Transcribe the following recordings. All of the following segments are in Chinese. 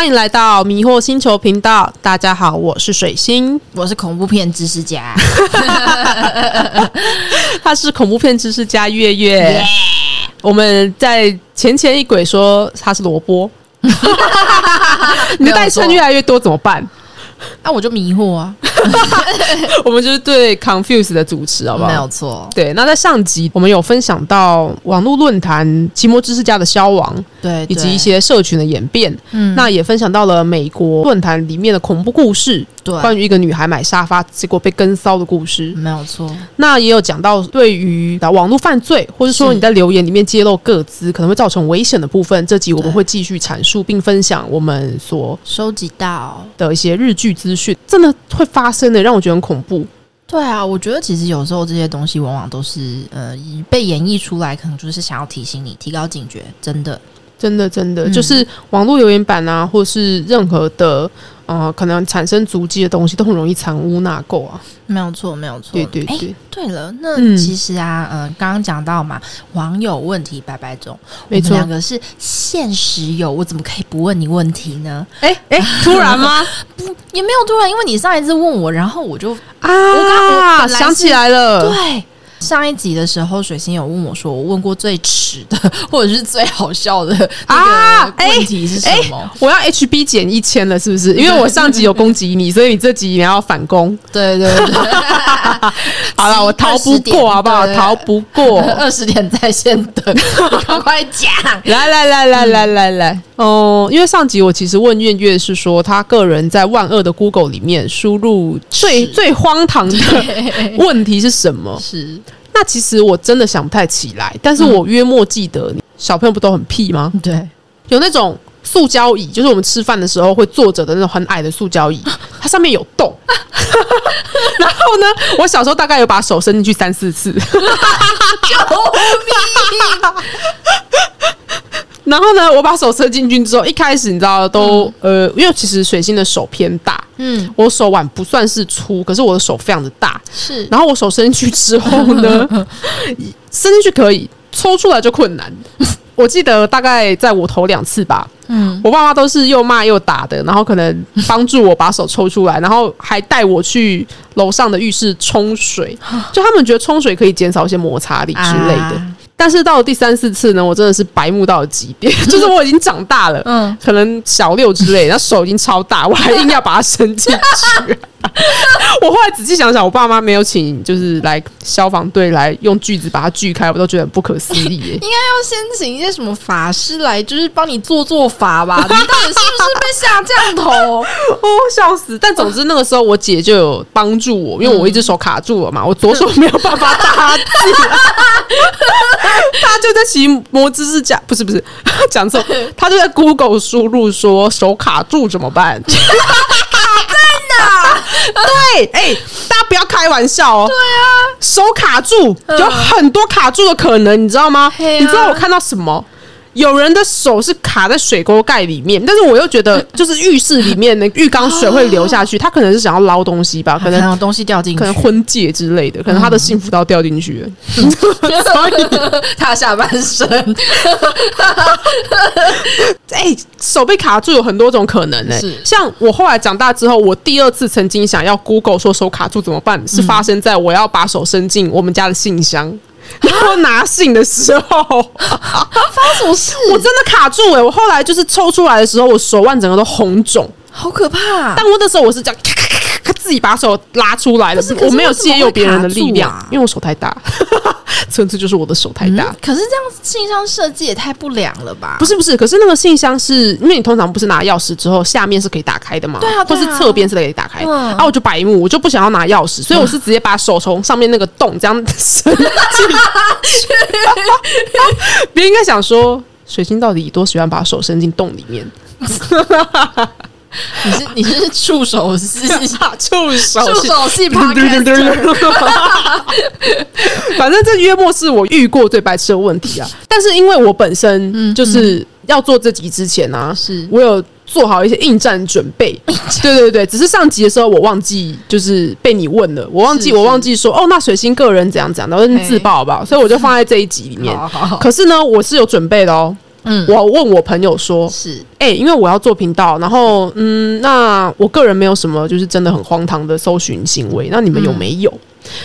欢迎来到迷惑星球频道。大家好，我是水星，我是恐怖片知识家，他是恐怖片知识家月月。我们在前前一轨说他是萝卜，你的代称越来越多怎么办？那 我就迷惑啊。我们就是对 confuse 的主持，好不好？没有错。对，那在上集我们有分享到网络论坛期末知识家的消亡，对，以及一些社群的演变。嗯，那也分享到了美国论坛里面的恐怖故事，对，关于一个女孩买沙发结果被跟骚的故事，没有错。那也有讲到对于网络犯罪，或者说你在留言里面揭露个资可能会造成危险的部分，这集我们会继续阐述并分享我们所收集到的一些日剧资讯，真的会发生的，让我觉得很恐怖。对啊，我觉得其实有时候这些东西往往都是呃被演绎出来，可能就是想要提醒你提高警觉，真的。真的，真的，就是网络留言板啊，或是任何的呃，可能产生足迹的东西，都很容易藏污纳垢啊。没有错，没有错。对对对。对了，那其实啊，嗯，刚刚讲到嘛，网友问题百百种，没错，两个是现实有，我怎么可以不问你问题呢？哎哎，突然吗？不，也没有突然，因为你上一次问我，然后我就啊，我刚想起来了，对。上一集的时候，水星有问我说：“我问过最迟的，或者是最好笑的那个问题是什么？我要 HB 减一千了，是不是？因为我上集有攻击你，所以你这集也要反攻。对对对，好了，我逃不过，好不好？逃不过，二十点在线等，赶快讲！来来来来来来来，哦，因为上集我其实问月月是说，他个人在万恶的 Google 里面输入最最荒唐的问题是什么？是。那其实我真的想不太起来，但是我约莫记得，小朋友不都很屁吗？对，有那种塑胶椅，就是我们吃饭的时候会坐着的那种很矮的塑胶椅，它上面有洞。然后呢，我小时候大概有把手伸进去三四次。救命！然后呢，我把手伸进去之后，一开始你知道都呃，因为其实水星的手偏大，嗯，我手腕不算是粗，可是我的手非常的大，是。然后我手伸进去之后呢，伸进去可以抽出来就困难。我记得大概在我头两次吧，嗯，我爸妈都是又骂又打的，然后可能帮助我把手抽出来，然后还带我去楼上的浴室冲水，就他们觉得冲水可以减少一些摩擦力之类的。但是到了第三四次呢，我真的是白目到了极点，就是我已经长大了，嗯，可能小六之类，然后手已经超大，我还硬要把它伸进去。我后来仔细想想，我爸妈没有请，就是来消防队来用锯子把它锯开，我都觉得很不可思议。应该要先请一些什么法师来，就是帮你做做法吧？你到底是不是被下降头？哦，笑死！但总之那个时候我姐就有帮助我，因为我一只手卡住了嘛，我左手没有办法打字。他就在骑摩知识讲，不是不是 讲错，他就在 Google 输入说手卡住怎么办？卡在哪？对，哎，大家不要开玩笑哦。对啊，手卡住有很多卡住的可能，你知道吗？你知道我看到什么？有人的手是卡在水沟盖里面，但是我又觉得，就是浴室里面的浴缸水会流下去，他可能是想要捞东西吧，可能有东西掉进去，可能婚戒之类的，可能他的幸福刀掉进去了，所以他下半身，哎，手被卡住有很多种可能呢。像我后来长大之后，我第二次曾经想要 Google 说手卡住怎么办，是发生在我要把手伸进我们家的信箱。然后拿信的时候，发什么事？我真的卡住哎！我后来就是抽出来的时候，我手腕整个都红肿，好可怕。但我那时候我是这样，咔咔咔咔自己把手拉出来的，我没有借用别人的力量，因为我手太大。层次就是我的手太大，可是这样信箱设计也太不良了吧？不是不是，可是那个信箱是因为你通常不是拿钥匙之后下面是可以打开的嘛？对啊，或是侧边是可以打开。然后我就白目，我就不想要拿钥匙，所以我是直接把手从上面那个洞这样伸进去。别人应该想说，水星到底多喜欢把手伸进洞里面？你是你是触手是触手触手系吧？反正这约莫是我遇过最白痴的问题啊！但是因为我本身就是要做这集之前啊，是我有做好一些应战准备。对对对，只是上集的时候我忘记，就是被你问了，我忘记我忘记说哦，那水星个人怎样怎样，然后自爆吧，所以我就放在这一集里面。可是呢，我是有准备的哦。嗯，我问我朋友说，是，哎，因为我要做频道，然后，嗯，那我个人没有什么就是真的很荒唐的搜寻行为，那你们有没有？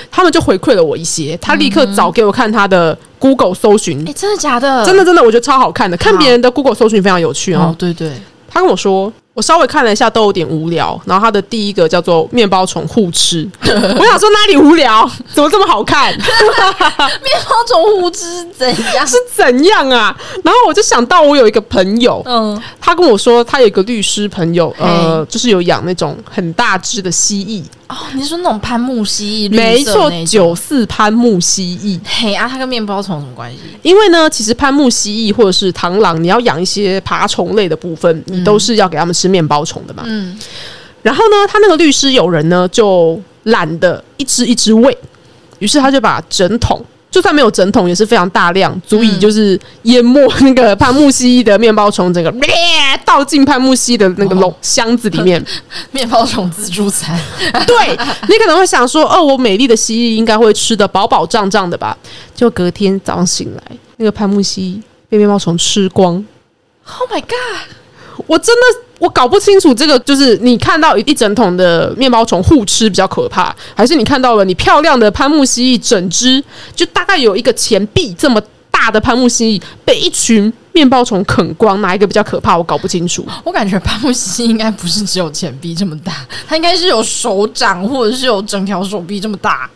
他们就回馈了我一些，他立刻找给我看他的 Google 搜寻，哎，真的假的？真的真的，我觉得超好看的，看别人的 Google 搜寻非常有趣哦。对对，他跟我说。我稍微看了一下，都有点无聊。然后他的第一个叫做面包虫互吃，我想说哪里无聊？怎么这么好看？面包虫互吃怎样？是怎样啊？然后我就想到，我有一个朋友，嗯，他跟我说，他有一个律师朋友，呃，就是有养那种很大只的蜥蜴。哦，你是说那种潘木蜥蜴？没错，九四潘木蜥蜴。嘿啊，它跟面包虫什么关系？因为呢，其实潘木蜥蜴或者是螳螂，你要养一些爬虫类的部分，你都是要给他们吃面包虫的嘛。嗯。然后呢，他那个律师友人呢，就懒得一只一只喂，于是他就把整桶。就算没有整桶，也是非常大量，足以就是淹没那个潘木蜥的面包虫，整个倒进潘木蜥的那个笼箱子里面。面包虫自助餐，对你可能会想说，哦，我美丽的蜥蜴应该会吃的饱饱胀胀的吧？就隔天早上醒来，那个潘木蜥被面包虫吃光。Oh my god！我真的。我搞不清楚这个，就是你看到一整桶的面包虫互吃比较可怕，还是你看到了你漂亮的潘木蜥蜴整只，就大概有一个钱币这么大的潘木蜥蜴被一群面包虫啃光，哪一个比较可怕？我搞不清楚。我感觉潘木蜥应该不是只有钱币这么大，它应该是有手掌或者是有整条手臂这么大。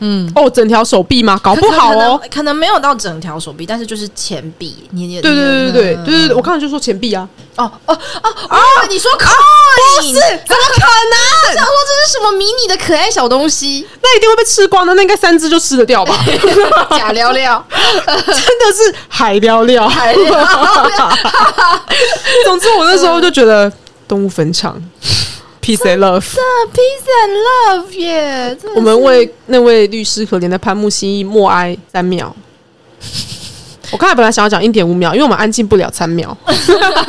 嗯，哦，整条手臂吗？搞不好哦，可能没有到整条手臂，但是就是前臂，你你对对对对对对对，我刚才就说前臂啊，哦哦哦哦，你说可不是，怎么可能？我想说这是什么迷你的可爱小东西？那一定会被吃光的，那应该三只就吃得掉吧？假撩撩，真的是海撩撩，海。总之，我那时候就觉得动物坟场。Peace and love，Peace and love 耶！我们为那位律师可怜的潘木蜥默哀三秒。我刚才本来想要讲一点五秒，因为我们安静不了三秒。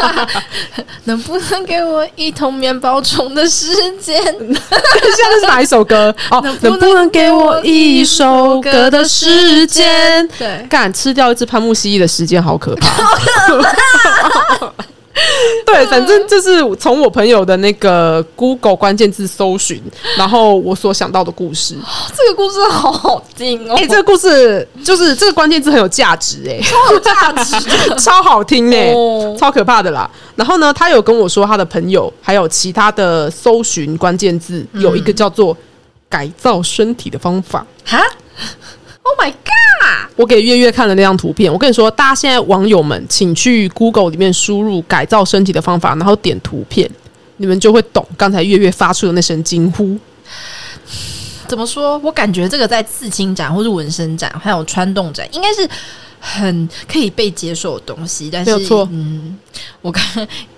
能不能给我一桶面包虫的时间？现在是哪一首歌？哦，能不能给我一首歌的时间？对，敢吃掉一只潘木蜥蜴的时间，好可怕！对，反正就是从我朋友的那个 Google 关键字搜寻，然后我所想到的故事。这个故事好好听哦！哎，这个故事就是这个关键字很有价值，哎，超有价值，超好听哎，超可怕的啦。然后呢，他有跟我说他的朋友还有其他的搜寻关键字有一个叫做改造身体的方法。哈？Oh my god！我给月月看了那张图片，我跟你说，大家现在网友们，请去 Google 里面输入改造身体的方法，然后点图片，你们就会懂刚才月月发出的那声惊呼。怎么说？我感觉这个在刺青展或是纹身展，还有穿洞展，应该是。很可以被接受的东西，但是嗯，我刚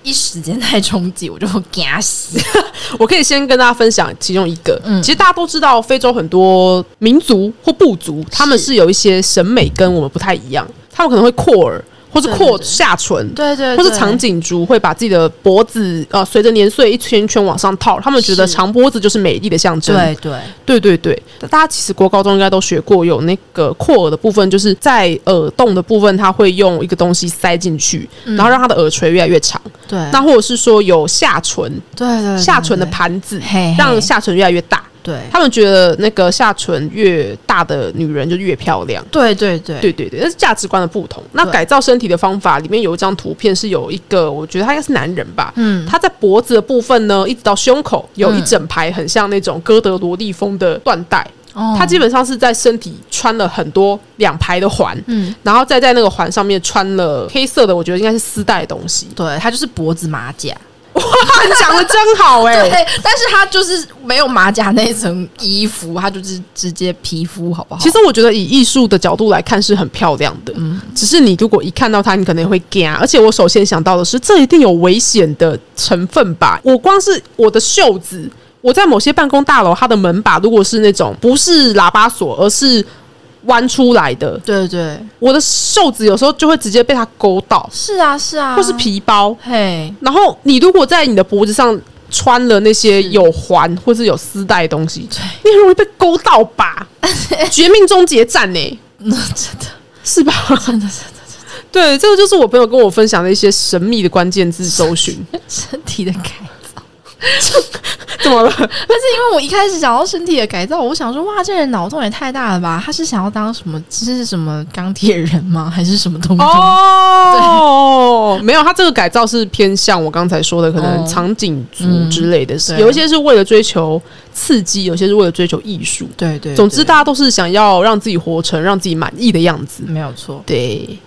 一时间太冲击，我就惊死。我可以先跟大家分享其中一个。嗯，其实大家都知道，非洲很多民族或部族，他们是有一些审美跟我们不太一样，他们可能会扩耳。或是扩下唇，对对，或是长颈族会把自己的脖子呃随着年岁一圈一圈往上套，他们觉得长脖子就是美丽的象征。对对。对对对，大家其实国高中应该都学过，有那个扩耳的部分，就是在耳洞的部分，他会用一个东西塞进去，然后让他的耳垂越来越长。对，那或者是说有下唇，对对，下唇的盘子，让下唇越来越大。对他们觉得那个下唇越大的女人就越漂亮。对对对对对对，那是价值观的不同。那改造身体的方法里面有一张图片，是有一个，我觉得他应该是男人吧。嗯，他在脖子的部分呢，一直到胸口有一整排很像那种哥德萝莉风的缎带。哦，他基本上是在身体穿了很多两排的环，嗯，然后再在那个环上面穿了黑色的，我觉得应该是丝带的东西。对，他就是脖子马甲。哇，你讲的真好哎！对，但是他就是没有马甲那一层衣服，他就是直接皮肤，好不好？其实我觉得以艺术的角度来看是很漂亮的，嗯，只是你如果一看到它，你可能会惊。而且我首先想到的是，这一定有危险的成分吧？我光是我的袖子，我在某些办公大楼，它的门把如果是那种不是喇叭锁，而是。弯出来的，对对，我的袖子有时候就会直接被它勾到，是啊是啊，或是皮包，嘿，然后你如果在你的脖子上穿了那些有环或是有丝带的东西，你很容易被勾到吧？绝命终结战呢？那 真的。是吧？真的真的，对，这个就是我朋友跟我分享的一些神秘的关键字搜寻，身体的改造。怎么了？但是因为我一开始想到身体的改造，我想说，哇，这人脑洞也太大了吧？他是想要当什么？这是什么钢铁人吗？还是什么东西？哦，没有，他这个改造是偏向我刚才说的，可能场景组之类的，有一些是为了追求刺激，有些是为了追求艺术。对对，总之大家都是想要让自己活成让自己满意的样子，没有错。对。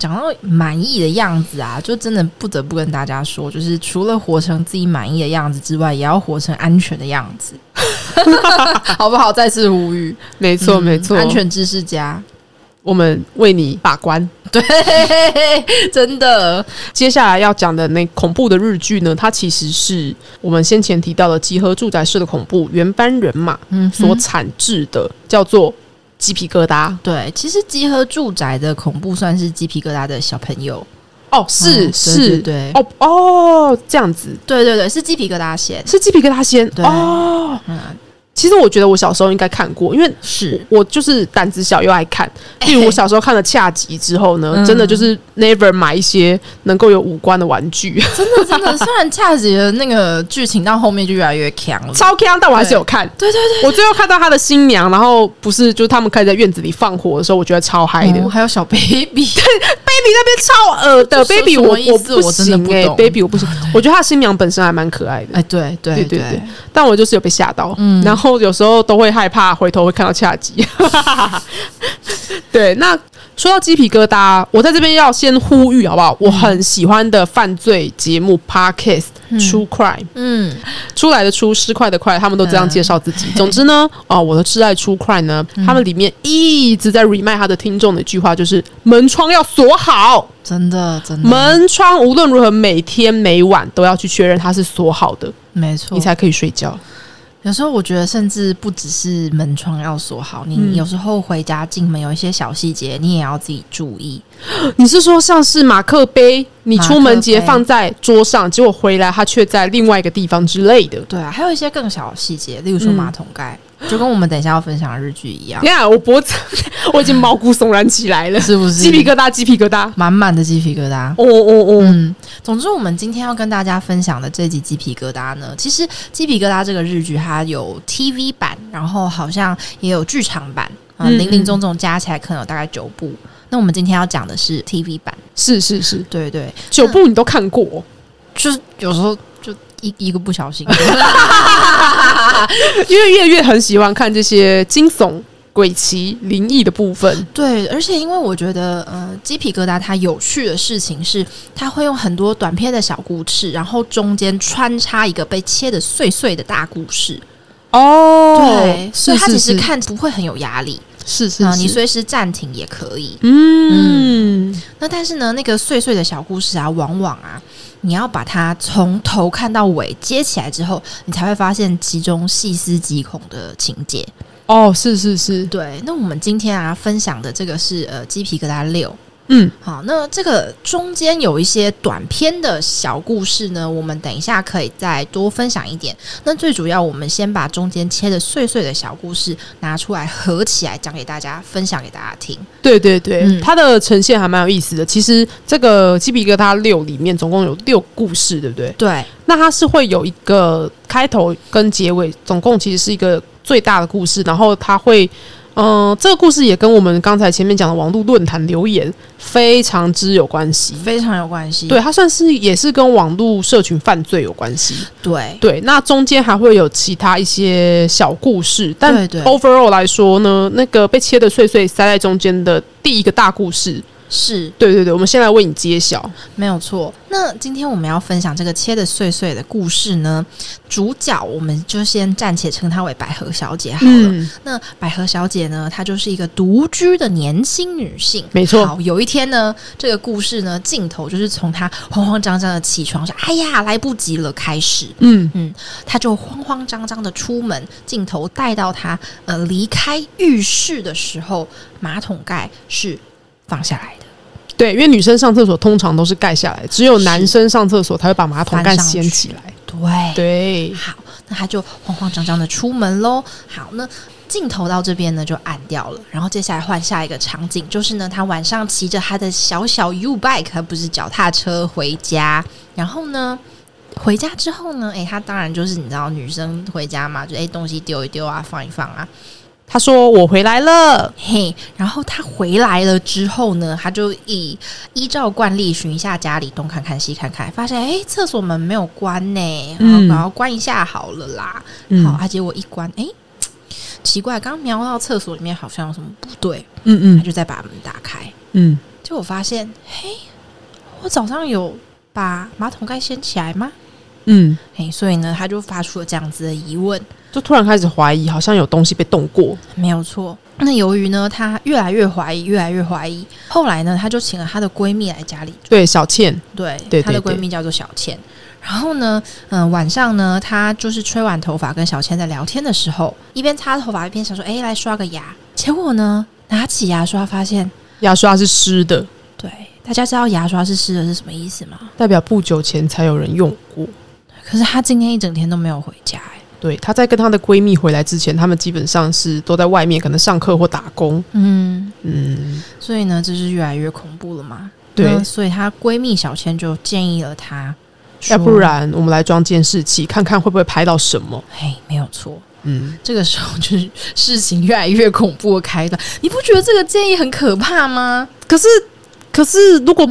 讲到满意的样子啊，就真的不得不跟大家说，就是除了活成自己满意的样子之外，也要活成安全的样子，好不好？再次呼吁，没错没错，安全知识家，我们为你把关。对，真的。接下来要讲的那恐怖的日剧呢，它其实是我们先前提到的集合住宅式的恐怖原班人马所产制的，叫做。鸡皮疙瘩，对，其实集合住宅的恐怖算是鸡皮疙瘩的小朋友。哦，是是，对，哦哦，这样子，对对对，是鸡皮疙瘩先，是鸡皮疙瘩先，哦，嗯。其实我觉得我小时候应该看过，因为是。我就是胆子小又爱看。例如我小时候看了恰吉之后呢，真的就是 never 买一些能够有五官的玩具。真 的真的，虽然恰吉的那个剧情到后面就越来越强了，超强，但我还是有看。对对对，我最后看到他的新娘，然后不是就是他们开始在院子里放火的时候，我觉得超嗨的。还有小 baby，对 baby 那边超恶的 baby，我我不行哎，baby 我不行。我觉得他新娘本身还蛮可爱的。哎，对对对。对，但我就是有被吓到，嗯。然后有时候都会。害怕回头会看到恰吉，对。那说到鸡皮疙瘩，我在这边要先呼吁好不好？我很喜欢的犯罪节目 Podcast True Crime，嗯，出来的出失快的快，他们都这样介绍自己。总之呢，哦，我的挚爱 True Crime 呢，他们里面一直在 remind 他的听众的一句话，就是门窗要锁好，真的，真的，门窗无论如何每天每晚都要去确认它是锁好的，没错，你才可以睡觉。有时候我觉得，甚至不只是门窗要锁好，你有时候回家进门有一些小细节，你也要自己注意。你是说像是马克杯，你出门直接放在桌上，结果回来它却在另外一个地方之类的？对啊，还有一些更小的细节，例如说马桶盖。就跟我们等一下要分享的日剧一样。你看，我脖子 我已经毛骨悚然起来了，是不是？鸡皮疙瘩，鸡皮疙瘩，满满的鸡皮疙瘩。哦哦哦。嗯，总之，我们今天要跟大家分享的这集鸡皮疙瘩呢，其实鸡皮疙瘩这个日剧它有 TV 版，然后好像也有剧场版，嗯，零零总总加起来可能有大概九部。那我们今天要讲的是 TV 版，是是是，对对，九部你都看过，就是有时候。一一个不小心，因为月月很喜欢看这些惊悚、鬼奇、灵异的部分。对，而且因为我觉得，呃，鸡皮疙瘩它有趣的事情是，它会用很多短片的小故事，然后中间穿插一个被切的碎碎的大故事。哦，对，所以它其实看不会很有压力。是是啊，你随时暂停也可以。嗯，那但是呢，那个碎碎的小故事啊，往往啊。你要把它从头看到尾接起来之后，你才会发现其中细思极恐的情节。哦，是是是，对。那我们今天啊分享的这个是呃鸡皮疙瘩六。嗯，好，那这个中间有一些短篇的小故事呢，我们等一下可以再多分享一点。那最主要，我们先把中间切的碎碎的小故事拿出来合起来讲给大家，分享给大家听。对对对，它的呈现还蛮有意思的。其实这个《鸡皮疙瘩六》里面总共有六故事，对不对？对。那它是会有一个开头跟结尾，总共其实是一个最大的故事，然后它会。嗯，这个故事也跟我们刚才前面讲的网络论坛留言非常之有关系，非常有关系。对，它算是也是跟网络社群犯罪有关系。对对，那中间还会有其他一些小故事，但 overall 来说呢，那个被切的碎碎塞在中间的第一个大故事。是对对对，我们先来为你揭晓，没有错。那今天我们要分享这个切的碎碎的故事呢，主角我们就先暂且称她为百合小姐好了。那百合小姐呢，她就是一个独居的年轻女性，没错。好，有一天呢，这个故事呢，镜头就是从她慌慌张张的起床说：“哎呀，来不及了。”开始，嗯嗯，她就慌慌张张的出门，镜头带到她呃离开浴室的时候，马桶盖是。放下来的，对，因为女生上厕所通常都是盖下来，只有男生上厕所才会把马桶盖掀起来。对对，好，那他就慌慌张张的出门喽。好，那镜头到这边呢就暗掉了，然后接下来换下一个场景，就是呢他晚上骑着他的小小 U bike，不是脚踏车回家，然后呢。回家之后呢？诶，他当然就是你知道，女生回家嘛，就诶东西丢一丢啊，放一放啊。他说我回来了，嘿。然后他回来了之后呢，他就以依照惯例巡一下家里，东看看西看看，发现诶厕所门没有关呢，然后关一下好了啦。好，他结果一关，诶，奇怪，刚瞄到厕所里面好像有什么不对，嗯嗯，他就再把门打开，嗯，结果发现，嘿，我早上有把马桶盖掀起来吗？嗯，哎，所以呢，他就发出了这样子的疑问，就突然开始怀疑，好像有东西被动过。没有错。那由于呢，她越来越怀疑，越来越怀疑。后来呢，她就请了她的闺蜜来家里。对，小倩。对，对，她的闺蜜叫做小倩。然后呢，嗯，晚上呢，她就是吹完头发，跟小倩在聊天的时候，一边擦头发一边想说：“哎，来刷个牙。”结果呢，拿起牙刷，发现牙刷是湿的。对，大家知道牙刷是湿的是什么意思吗？代表不久前才有人用过。可是她今天一整天都没有回家哎。对，她在跟她的闺蜜回来之前，她们基本上是都在外面，可能上课或打工。嗯嗯，所以呢，这是越来越恐怖了嘛？对，所以她闺蜜小千就建议了她，要不然我们来装监视器，看看会不会拍到什么？嘿，没有错。嗯，这个时候就是事情越来越恐怖的开端。你不觉得这个建议很可怕吗？可是。可是，如果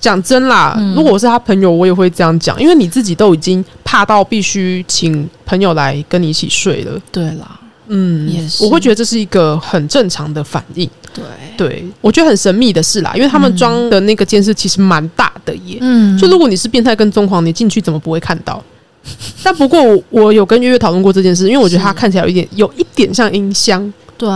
讲真啦，如果我是他朋友，我也会这样讲，因为你自己都已经怕到必须请朋友来跟你一起睡了。对啦，嗯，也是，我会觉得这是一个很正常的反应。对，对我觉得很神秘的事啦，因为他们装的那个监视其实蛮大的耶。嗯，就如果你是变态跟踪狂，你进去怎么不会看到？但不过我有跟月月讨论过这件事，因为我觉得他看起来有一点，有一点像音箱。对。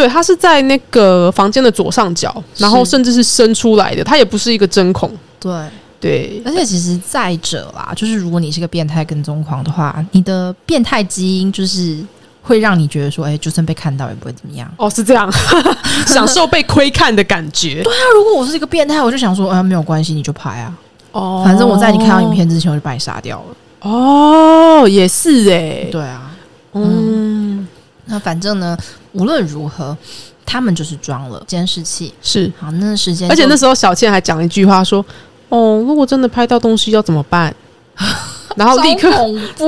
对，它是在那个房间的左上角，然后甚至是伸出来的，它也不是一个针孔。对对，而且其实再者啦，就是如果你是个变态跟踪狂的话，你的变态基因就是会让你觉得说，哎，就算被看到也不会怎么样。哦，是这样，享受被窥看的感觉。对啊，如果我是一个变态，我就想说，哎，没有关系，你就拍啊。哦，反正我在你看到影片之前，我就把你杀掉了。哦，也是哎，对啊，嗯，那反正呢。无论如何，他们就是装了监视器。是好，那时间，而且那时候小倩还讲了一句话说：“哦，如果真的拍到东西要怎么办？” 然后立刻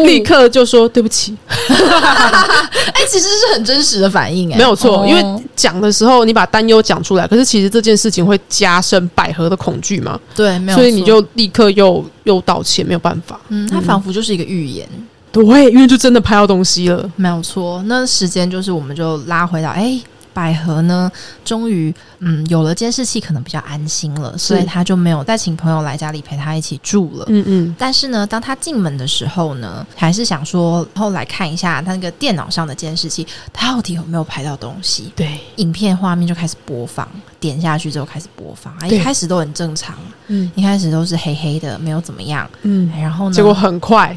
立刻就说：“对不起。”哎，其实是很真实的反应，哎，没有错。因为讲的时候你把担忧讲出来，可是其实这件事情会加深百合的恐惧嘛？对，没有，所以你就立刻又又道歉，没有办法。嗯，他仿佛就是一个预言。对，因为就真的拍到东西了，没有错。那时间就是，我们就拉回到，哎，百合呢，终于嗯有了监视器，可能比较安心了，所以他就没有再请朋友来家里陪他一起住了。嗯嗯。但是呢，当他进门的时候呢，还是想说后来看一下他那个电脑上的监视器，他到底有没有拍到东西？对，影片画面就开始播放，点下去之后开始播放，啊一开始都很正常，嗯，一开始都是黑黑的，没有怎么样，嗯，然后呢，结果很快。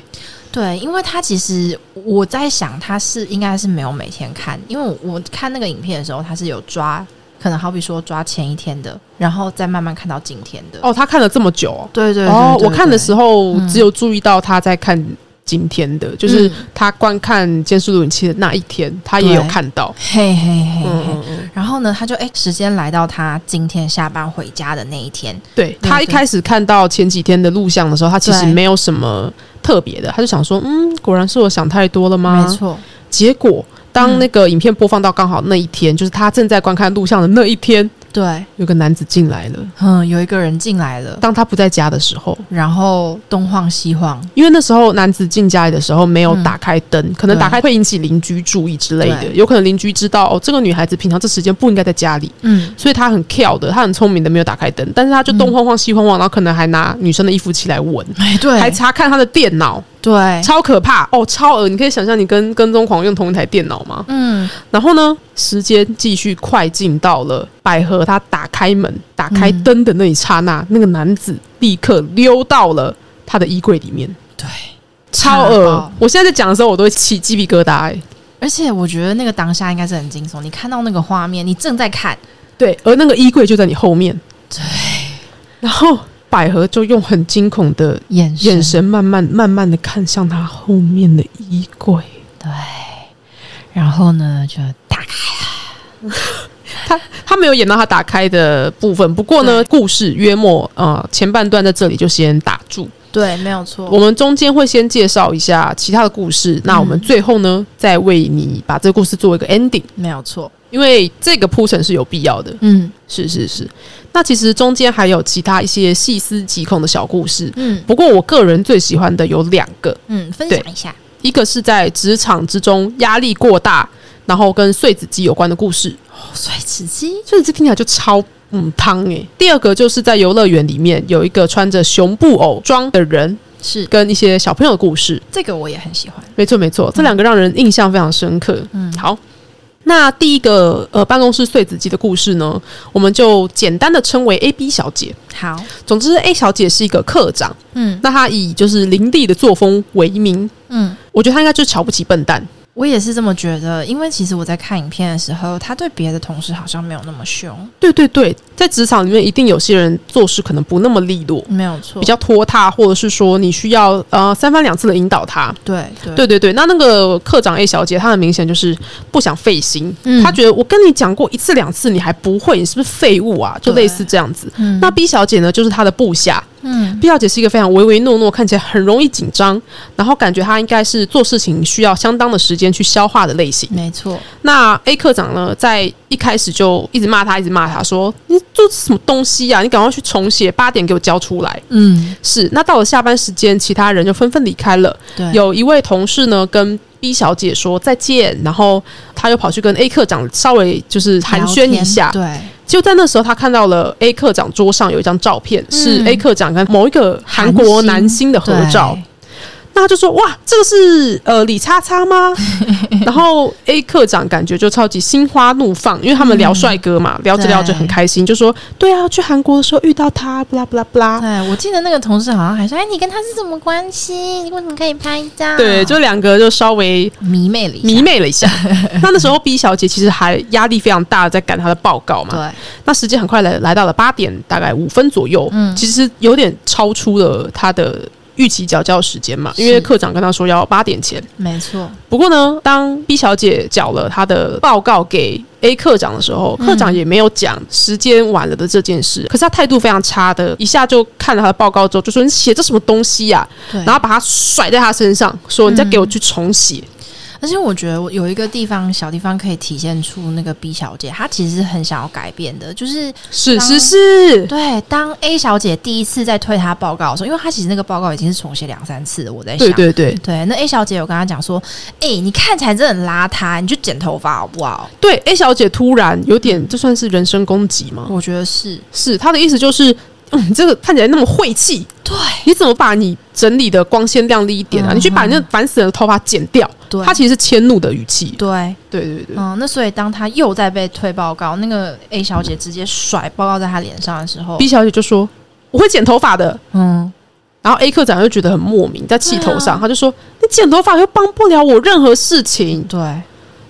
对，因为他其实我在想，他是应该是没有每天看，因为我看那个影片的时候，他是有抓，可能好比说抓前一天的，然后再慢慢看到今天的。哦，他看了这么久，对对哦，我看的时候只有注意到他在看。今天的，就是他观看监视录影器的那一天，他也有看到。嘿嘿嘿嘿，然后呢，他就哎，时间来到他今天下班回家的那一天。对他一开始看到前几天的录像的时候，他其实没有什么特别的，他就想说，嗯，果然是我想太多了吗？没错。结果当那个影片播放到刚好那一天，就是他正在观看录像的那一天。对，有个男子进来了。嗯，有一个人进来了。当他不在家的时候，然后东晃西晃，因为那时候男子进家里的时候没有打开灯，可能打开会引起邻居注意之类的。有可能邻居知道哦，这个女孩子平常这时间不应该在家里。嗯，所以他很跳的，他很聪明的，没有打开灯，但是他就东晃晃西晃晃，然后可能还拿女生的衣服起来闻，哎，对，还查看他的电脑。对，超可怕哦，超恶！你可以想象你跟跟踪狂用同一台电脑吗？嗯，然后呢，时间继续快进到了百合他打开门、打开灯的那一刹那，那个男子立刻溜到了他的衣柜里面。对，超恶！我现在在讲的时候，我都会起鸡皮疙瘩。哎，而且我觉得那个当下应该是很惊悚。你看到那个画面，你正在看，对，而那个衣柜就在你后面。对，然后。百合就用很惊恐的眼眼神，慢慢慢慢的看向他后面的衣柜。对，然后呢就打开了。他他没有演到他打开的部分，不过呢，故事约莫呃前半段在这里就先打住。对，没有错。我们中间会先介绍一下其他的故事，那我们最后呢再为你把这个故事做一个 ending。没有错，因为这个铺陈是有必要的。嗯，是是是。那其实中间还有其他一些细思极恐的小故事。嗯，不过我个人最喜欢的有两个。嗯，分享一下。一个是在职场之中压力过大。然后跟碎纸机有关的故事，碎纸机，碎纸机听起来就超嗯汤诶。第二个就是在游乐园里面有一个穿着熊布偶装的人，是跟一些小朋友的故事，这个我也很喜欢。没错没错，这两个让人印象非常深刻。嗯，好，那第一个呃办公室碎纸机的故事呢，我们就简单的称为 A B 小姐。好，总之 A 小姐是一个课长，嗯，那她以就是伶俐的作风为名，嗯，我觉得她应该就是瞧不起笨蛋。我也是这么觉得，因为其实我在看影片的时候，他对别的同事好像没有那么凶。对对对，在职场里面，一定有些人做事可能不那么利落，没有错，比较拖沓，或者是说你需要呃三番两次的引导他。对对对对，那那个课长 A 小姐，她很明显就是不想费心，她觉得我跟你讲过一次两次，你还不会，你是不是废物啊？就类似这样子。那 B 小姐呢，就是她的部下。嗯，B 小姐是一个非常唯唯诺诺，看起来很容易紧张，然后感觉她应该是做事情需要相当的时间去消化的类型。没错。那 A 科长呢，在一开始就一直骂她，一直骂她说：“你做什么东西呀？你赶快去重写，八点给我交出来。”嗯，是。那到了下班时间，其他人就纷纷离开了。对，有一位同事呢，跟 B 小姐说再见，然后她又跑去跟 A 科长稍微就是寒暄一下。对。就在那时候，他看到了 A 课长桌上有一张照片，是 A 课长跟某一个韩国男星的合照。那他就说：“哇，这个是呃李叉叉吗？” 然后 A 课长感觉就超级心花怒放，因为他们聊帅哥嘛，聊着聊着很开心，就说：“对啊，去韩国的时候遇到他，不啦不啦不啦。”对，我记得那个同事好像还说：“哎，你跟他是什么关系？你为什么可以拍照？”对，就两个就稍微迷妹了一迷妹了一下。那那时候 B 小姐其实还压力非常大，在赶她的报告嘛。对，那时间很快来来到了八点，大概五分左右。嗯，其实有点超出了她的。预期缴交时间嘛，因为科长跟他说要八点前，没错。不过呢，当 B 小姐缴了她的报告给 A 科长的时候，科长也没有讲时间晚了的这件事。可是他态度非常差的，一下就看了他的报告之后，就说你写这什么东西呀？然后把他甩在他身上，说你再给我去重写。而且我觉得我有一个地方小地方可以体现出那个 B 小姐，她其实是很想要改变的，就是是是是，对。当 A 小姐第一次在推她报告的时候，因为她其实那个报告已经是重写两三次了，我在想，对对对对。那 A 小姐有跟她讲说：“哎，你看起来真的很邋遢，你去剪头发好不好？”对，A 小姐突然有点，这算是人身攻击吗？我觉得是，是她的意思就是。你这个看起来那么晦气，对，你怎么把你整理的光鲜亮丽一点啊？你去把那烦死人的头发剪掉。对，他其实是迁怒的语气。对，对对对。嗯，那所以当他又在被退报告，那个 A 小姐直接甩报告在他脸上的时候，B 小姐就说：“我会剪头发的。”嗯，然后 A 科长又觉得很莫名，在气头上，他就说：“你剪头发又帮不了我任何事情。”对。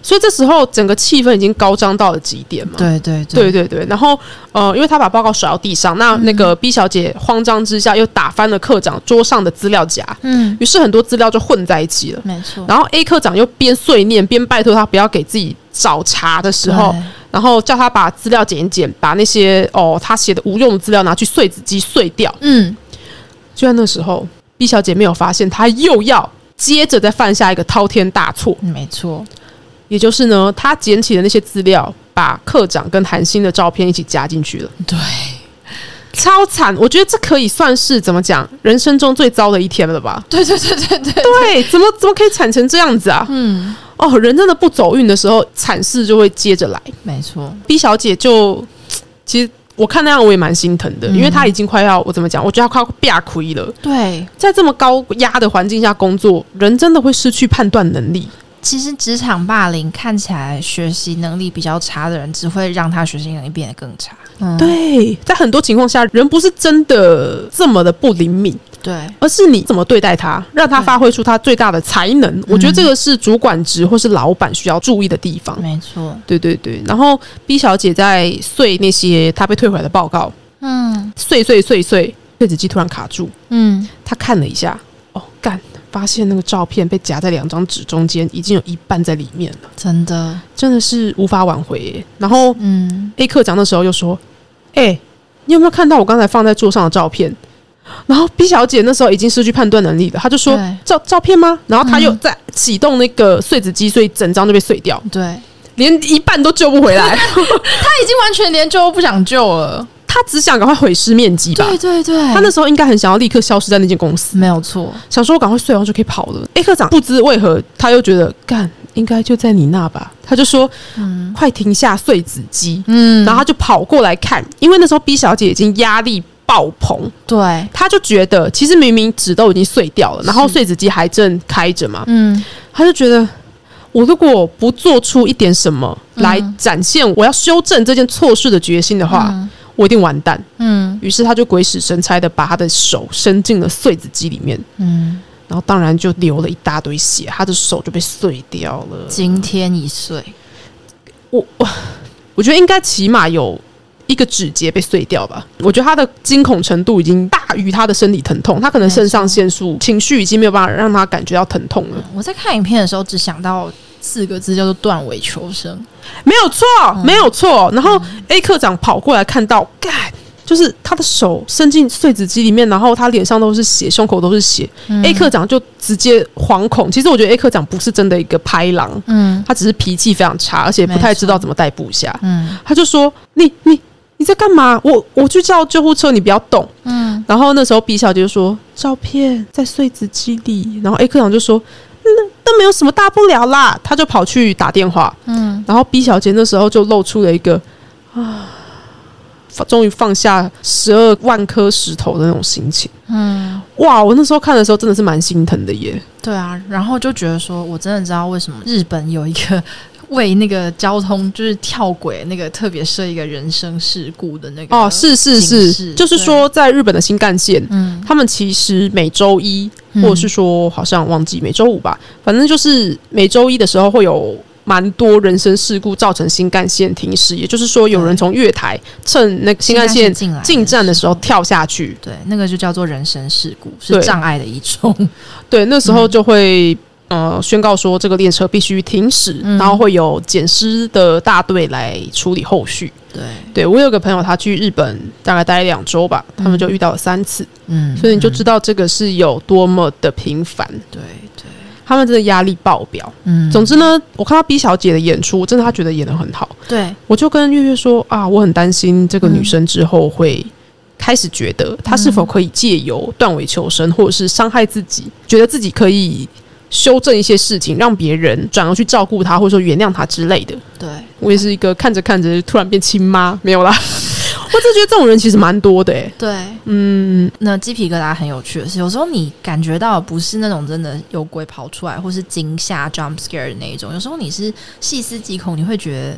所以这时候整个气氛已经高涨到了极点嘛？对对对对对。然后呃，因为他把报告甩到地上，那那个 B 小姐慌张之下又打翻了科长桌上的资料夹，嗯，于是很多资料就混在一起了。没错。然后 A 科长又边碎念边拜托他不要给自己找茬的时候，然后叫他把资料剪一剪，把那些哦他写的无用的资料拿去碎纸机碎掉。嗯。就在那时候，B 小姐没有发现，她又要接着再犯下一个滔天大错。没错。也就是呢，他捡起的那些资料，把课长跟韩星的照片一起加进去了。对，超惨！我觉得这可以算是怎么讲，人生中最糟的一天了吧？对对对对对对，怎么怎么可以惨成这样子啊？嗯，哦，人真的不走运的时候，惨事就会接着来。没错，B 小姐就其实我看那样我也蛮心疼的，因为她已经快要我怎么讲？我觉得她快要变亏了。对，在这么高压的环境下工作，人真的会失去判断能力。其实职场霸凌看起来学习能力比较差的人，只会让他学习能力变得更差。嗯对，在很多情况下，人不是真的这么的不灵敏，对，而是你怎么对待他，让他发挥出他最大的才能。我觉得这个是主管职或是老板需要注意的地方。没错，对对对。然后 B 小姐在碎那些她被退回来的报告，嗯，碎碎碎碎。碎纸机突然卡住，嗯，她看了一下，哦，干，发现那个照片被夹在两张纸中间，已经有一半在里面了，真的，真的是无法挽回。然后，嗯，A 课长那时候又说，哎，你有没有看到我刚才放在桌上的照片？然后 B 小姐那时候已经失去判断能力了，她就说照照片吗？然后她又在启动那个碎纸机，所以整张就被碎掉，对，连一半都救不回来，他已经完全连救都不想救了。他只想赶快毁尸灭迹吧。对对对，他那时候应该很想要立刻消失在那间公司，没有错。想说我赶快睡完就可以跑了。A 科长不知为何他又觉得干应该就在你那吧，他就说：“嗯，快停下碎纸机。”嗯，然后他就跑过来看，因为那时候 B 小姐已经压力爆棚，对，他就觉得其实明明纸都已经碎掉了，然后碎纸机还正开着嘛，嗯，他就觉得我如果不做出一点什么来展现我要修正这件错事的决心的话。我一定完蛋。嗯，于是他就鬼使神差的把他的手伸进了碎纸机里面。嗯，然后当然就流了一大堆血，他的手就被碎掉了，今天一碎。我我我觉得应该起码有一个指节被碎掉吧。我觉得他的惊恐程度已经大于他的身体疼痛，他可能肾上腺素情绪已经没有办法让他感觉到疼痛了。我在看影片的时候只想到。四个字叫做断尾求生，没有错，没有错。然后 A 科长跑过来看到，干，就是他的手伸进碎纸机里面，然后他脸上都是血，胸口都是血。A 科长就直接惶恐。其实我觉得 A 科长不是真的一个拍狼，嗯，他只是脾气非常差，而且不太知道怎么带部下。嗯，他就说：“你你你在干嘛？我我去叫救护车，你不要动。”嗯，然后那时候 B 小姐就说：“照片在碎纸机里。”然后 A 科长就说。那都没有什么大不了啦，他就跑去打电话，嗯，然后 B 小姐那时候就露出了一个啊，终于放下十二万颗石头的那种心情，嗯，哇，我那时候看的时候真的是蛮心疼的耶，对啊，然后就觉得说我真的知道为什么日本有一个。为那个交通就是跳轨那个特别设一个人身事故的那个哦，是是是，就是说在日本的新干线，嗯，他们其实每周一或者是说好像忘记每周五吧，反正就是每周一的时候会有蛮多人身事故造成新干线停驶，也就是说有人从月台趁那个新干线进站的时候跳下去，对，那个就叫做人身事故，是障碍的一种，对，那时候就会。呃，宣告说这个列车必须停驶，然后会有捡尸的大队来处理后续。对，对我有个朋友，他去日本大概待两周吧，他们就遇到了三次。嗯，所以你就知道这个是有多么的频繁。对对，他们真的压力爆表。嗯，总之呢，我看到 B 小姐的演出，真的她觉得演的很好。对，我就跟月月说啊，我很担心这个女生之后会开始觉得她是否可以借由断尾求生，或者是伤害自己，觉得自己可以。修正一些事情，让别人转而去照顾他，或者说原谅他之类的。对我也是一个看着看着突然变亲妈，没有啦。我只觉得这种人其实蛮多的，哎。对，嗯，那鸡皮疙瘩很有趣的是，有时候你感觉到不是那种真的有鬼跑出来，或是惊吓 jump scare 的那一种，有时候你是细思极恐，你会觉得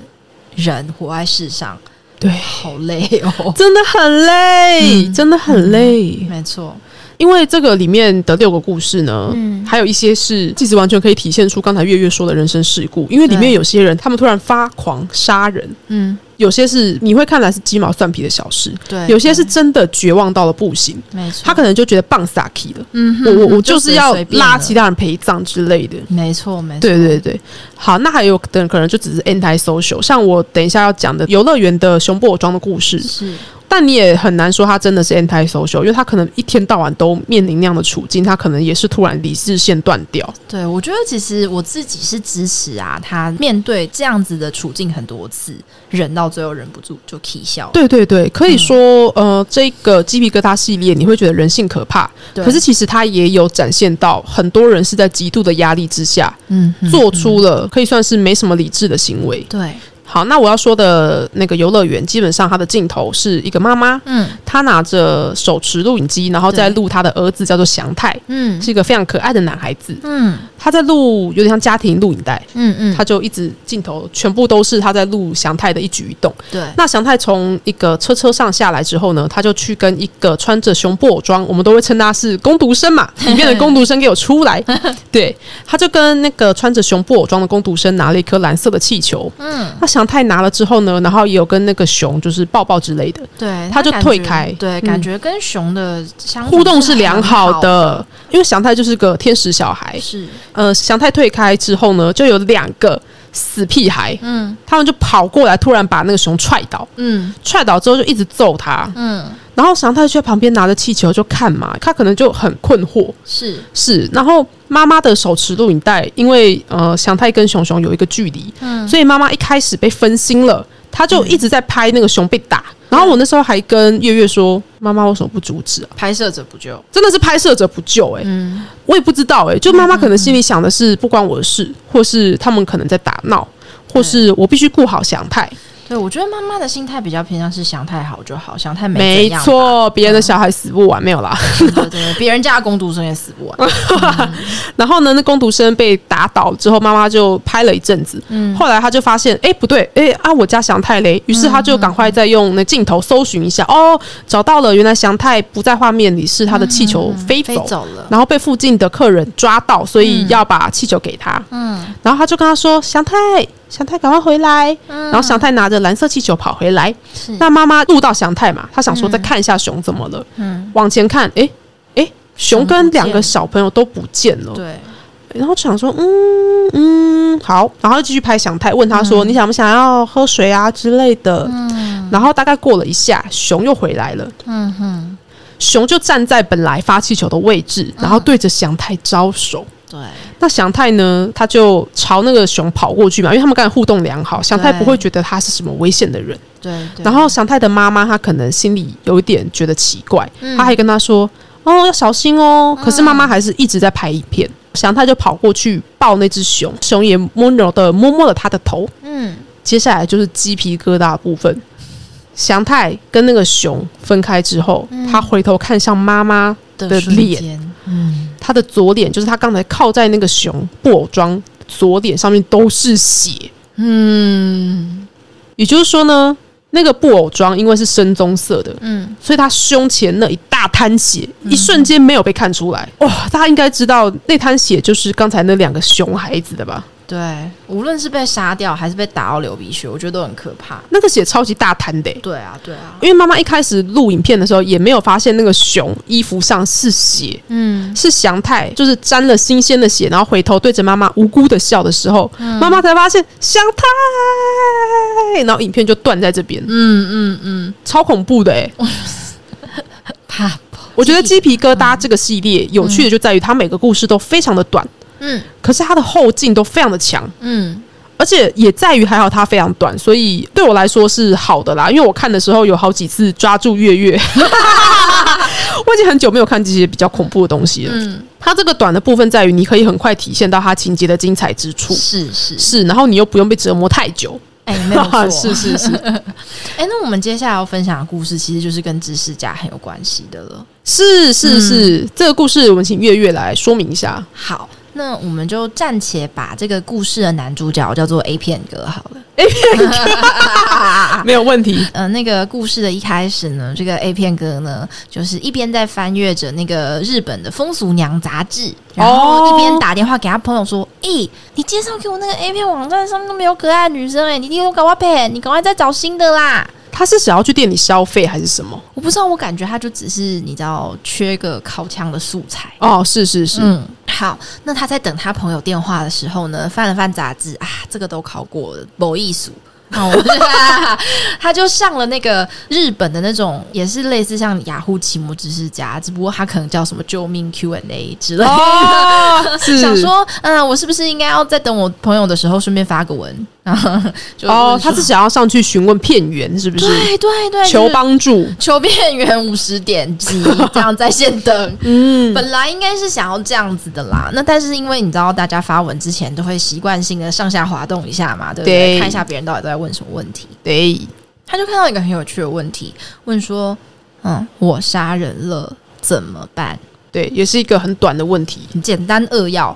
人活在世上，对，好累哦，真的很累，真的很累，没错。因为这个里面的六个故事呢，嗯，还有一些是其实完全可以体现出刚才月月说的人生事故。因为里面有些人他们突然发狂杀人，嗯，有些是你会看来是鸡毛蒜皮的小事，对，有些是真的绝望到了不行，没错，他可能就觉得棒撒 k 了，嗯，我我我就是要拉其他人陪葬之类的，没错没错，对对对。好，那还有的人可能就只是 anti social，像我等一下要讲的游乐园的熊布偶装的故事。是。但你也很难说他真的是 anti social，因为他可能一天到晚都面临那样的处境，他可能也是突然理智线断掉。对，我觉得其实我自己是支持啊，他面对这样子的处境很多次，忍到最后忍不住就啼笑。对对对，可以说呃，这个鸡皮疙瘩系列你会觉得人性可怕，可是其实他也有展现到很多人是在极度的压力之下，嗯，做出了可以算是没什么理智的行为。对。好，那我要说的那个游乐园，基本上它的镜头是一个妈妈，嗯，她拿着手持录影机，然后在录她的儿子，叫做祥太，嗯，是一个非常可爱的男孩子，嗯，他在录有点像家庭录影带，嗯嗯，他就一直镜头全部都是他在录祥太的一举一动，对。那祥太从一个车车上下来之后呢，他就去跟一个穿着熊布偶装，我们都会称他是工读生嘛，里面的工读生给我出来，对，他就跟那个穿着熊布偶装的工读生拿了一颗蓝色的气球，嗯，那。祥太拿了之后呢，然后也有跟那个熊就是抱抱之类的，对，他就退开，对，感觉跟熊的相互动是良好的，因为祥太就是个天使小孩，是，呃，祥太退开之后呢，就有两个死屁孩，嗯，他们就跑过来，突然把那个熊踹倒，嗯，踹倒之后就一直揍他，嗯。然后祥太就在旁边拿着气球就看嘛，他可能就很困惑，是。是。然后妈妈的手持录影带，因为呃祥太跟熊熊有一个距离，嗯，所以妈妈一开始被分心了，她就一直在拍那个熊被打。然后我那时候还跟月月说，妈妈为什么不阻止啊？拍摄者不救，真的是拍摄者不救哎，嗯，我也不知道哎，就妈妈可能心里想的是不关我的事，或是他们可能在打闹，或是我必须顾好祥太。对，我觉得妈妈的心态比较偏向是想太好就好，想太没错，别人的小孩死不完没有啦，对对，别人家的工读生也死不完。然后呢，那工读生被打倒之后，妈妈就拍了一阵子，嗯，后来他就发现，哎，不对，哎啊，我家祥太嘞，于是他就赶快再用那镜头搜寻一下，哦，找到了，原来祥太不在画面里，是他的气球飞走。了，然后被附近的客人抓到，所以要把气球给他，嗯，然后他就跟他说，祥太。祥太，赶快回来！然后祥太拿着蓝色气球跑回来。那妈妈录到祥太嘛，他想说再看一下熊怎么了。嗯，往前看，哎哎，熊跟两个小朋友都不见了。对，然后想说，嗯嗯，好，然后继续拍祥太，问他说：“你想不想要喝水啊之类的？”嗯，然后大概过了一下，熊又回来了。嗯哼，熊就站在本来发气球的位置，然后对着祥太招手。对，那祥太呢？他就朝那个熊跑过去嘛，因为他们刚才互动良好，祥太不会觉得他是什么危险的人。对，然后祥太的妈妈，她可能心里有一点觉得奇怪，她还跟他说：“哦，要小心哦。”可是妈妈还是一直在拍影片。祥太就跑过去抱那只熊，熊也温柔的摸摸了他的头。嗯，接下来就是鸡皮疙瘩部分。祥太跟那个熊分开之后，他回头看向妈妈的脸。嗯，他的左脸就是他刚才靠在那个熊布偶装左脸上面都是血。嗯，也就是说呢，那个布偶装因为是深棕色的，嗯，所以他胸前那一大滩血，一瞬间没有被看出来。哇，大家应该知道那滩血就是刚才那两个熊孩子的吧？对，无论是被杀掉还是被打到流鼻血，我觉得都很可怕。那个血超级大滩的。对啊，对啊。因为妈妈一开始录影片的时候也没有发现那个熊衣服上是血，嗯，是祥太，就是沾了新鲜的血，然后回头对着妈妈无辜的笑的时候，妈妈才发现祥太，然后影片就断在这边。嗯嗯嗯，超恐怖的哎。怕。我觉得鸡皮疙瘩这个系列有趣的就在于它每个故事都非常的短。嗯，可是它的后劲都非常的强，嗯，而且也在于还好它非常短，所以对我来说是好的啦。因为我看的时候有好几次抓住月月，我已经很久没有看这些比较恐怖的东西了。嗯，它这个短的部分在于你可以很快体现到它情节的精彩之处，是是是，然后你又不用被折磨太久，哎，没有错，是 是是。哎，那我们接下来要分享的故事，其实就是跟知识家很有关系的了。是是是，这个故事我们请月月来说明一下。好。那我们就暂且把这个故事的男主角叫做 A 片哥好了，A 片哥 没有问题。呃，那个故事的一开始呢，这个 A 片哥呢，就是一边在翻阅着那个日本的风俗娘杂志，然后一边打电话给他朋友说：“咦，你介绍给我那个 A 片网站上面都没有可爱女生哎，你一定要搞我骗，你赶快再找新的啦。”他是想要去店里消费还是什么？我不知道，我感觉他就只是你知道缺个靠枪的素材哦。是是是，嗯，好。那他在等他朋友电话的时候呢，翻了翻杂志啊，这个都考过了，某艺术。哦，他就上了那个日本的那种，也是类似像雅虎奇摩知识家，只不过他可能叫什么救命 Q&A 之类的。想说，嗯，我是不是应该要在等我朋友的时候，顺便发个文？哦，他是想要上去询问片源，是不是？对对对，求帮助，求片源五十点击，这样在线等。嗯，本来应该是想要这样子的啦。那但是因为你知道，大家发文之前都会习惯性的上下滑动一下嘛，对不对？看一下别人到底都在问什么问题。对，他就看到一个很有趣的问题，问说：“嗯，我杀人了怎么办？”对，也是一个很短的问题，简单扼要。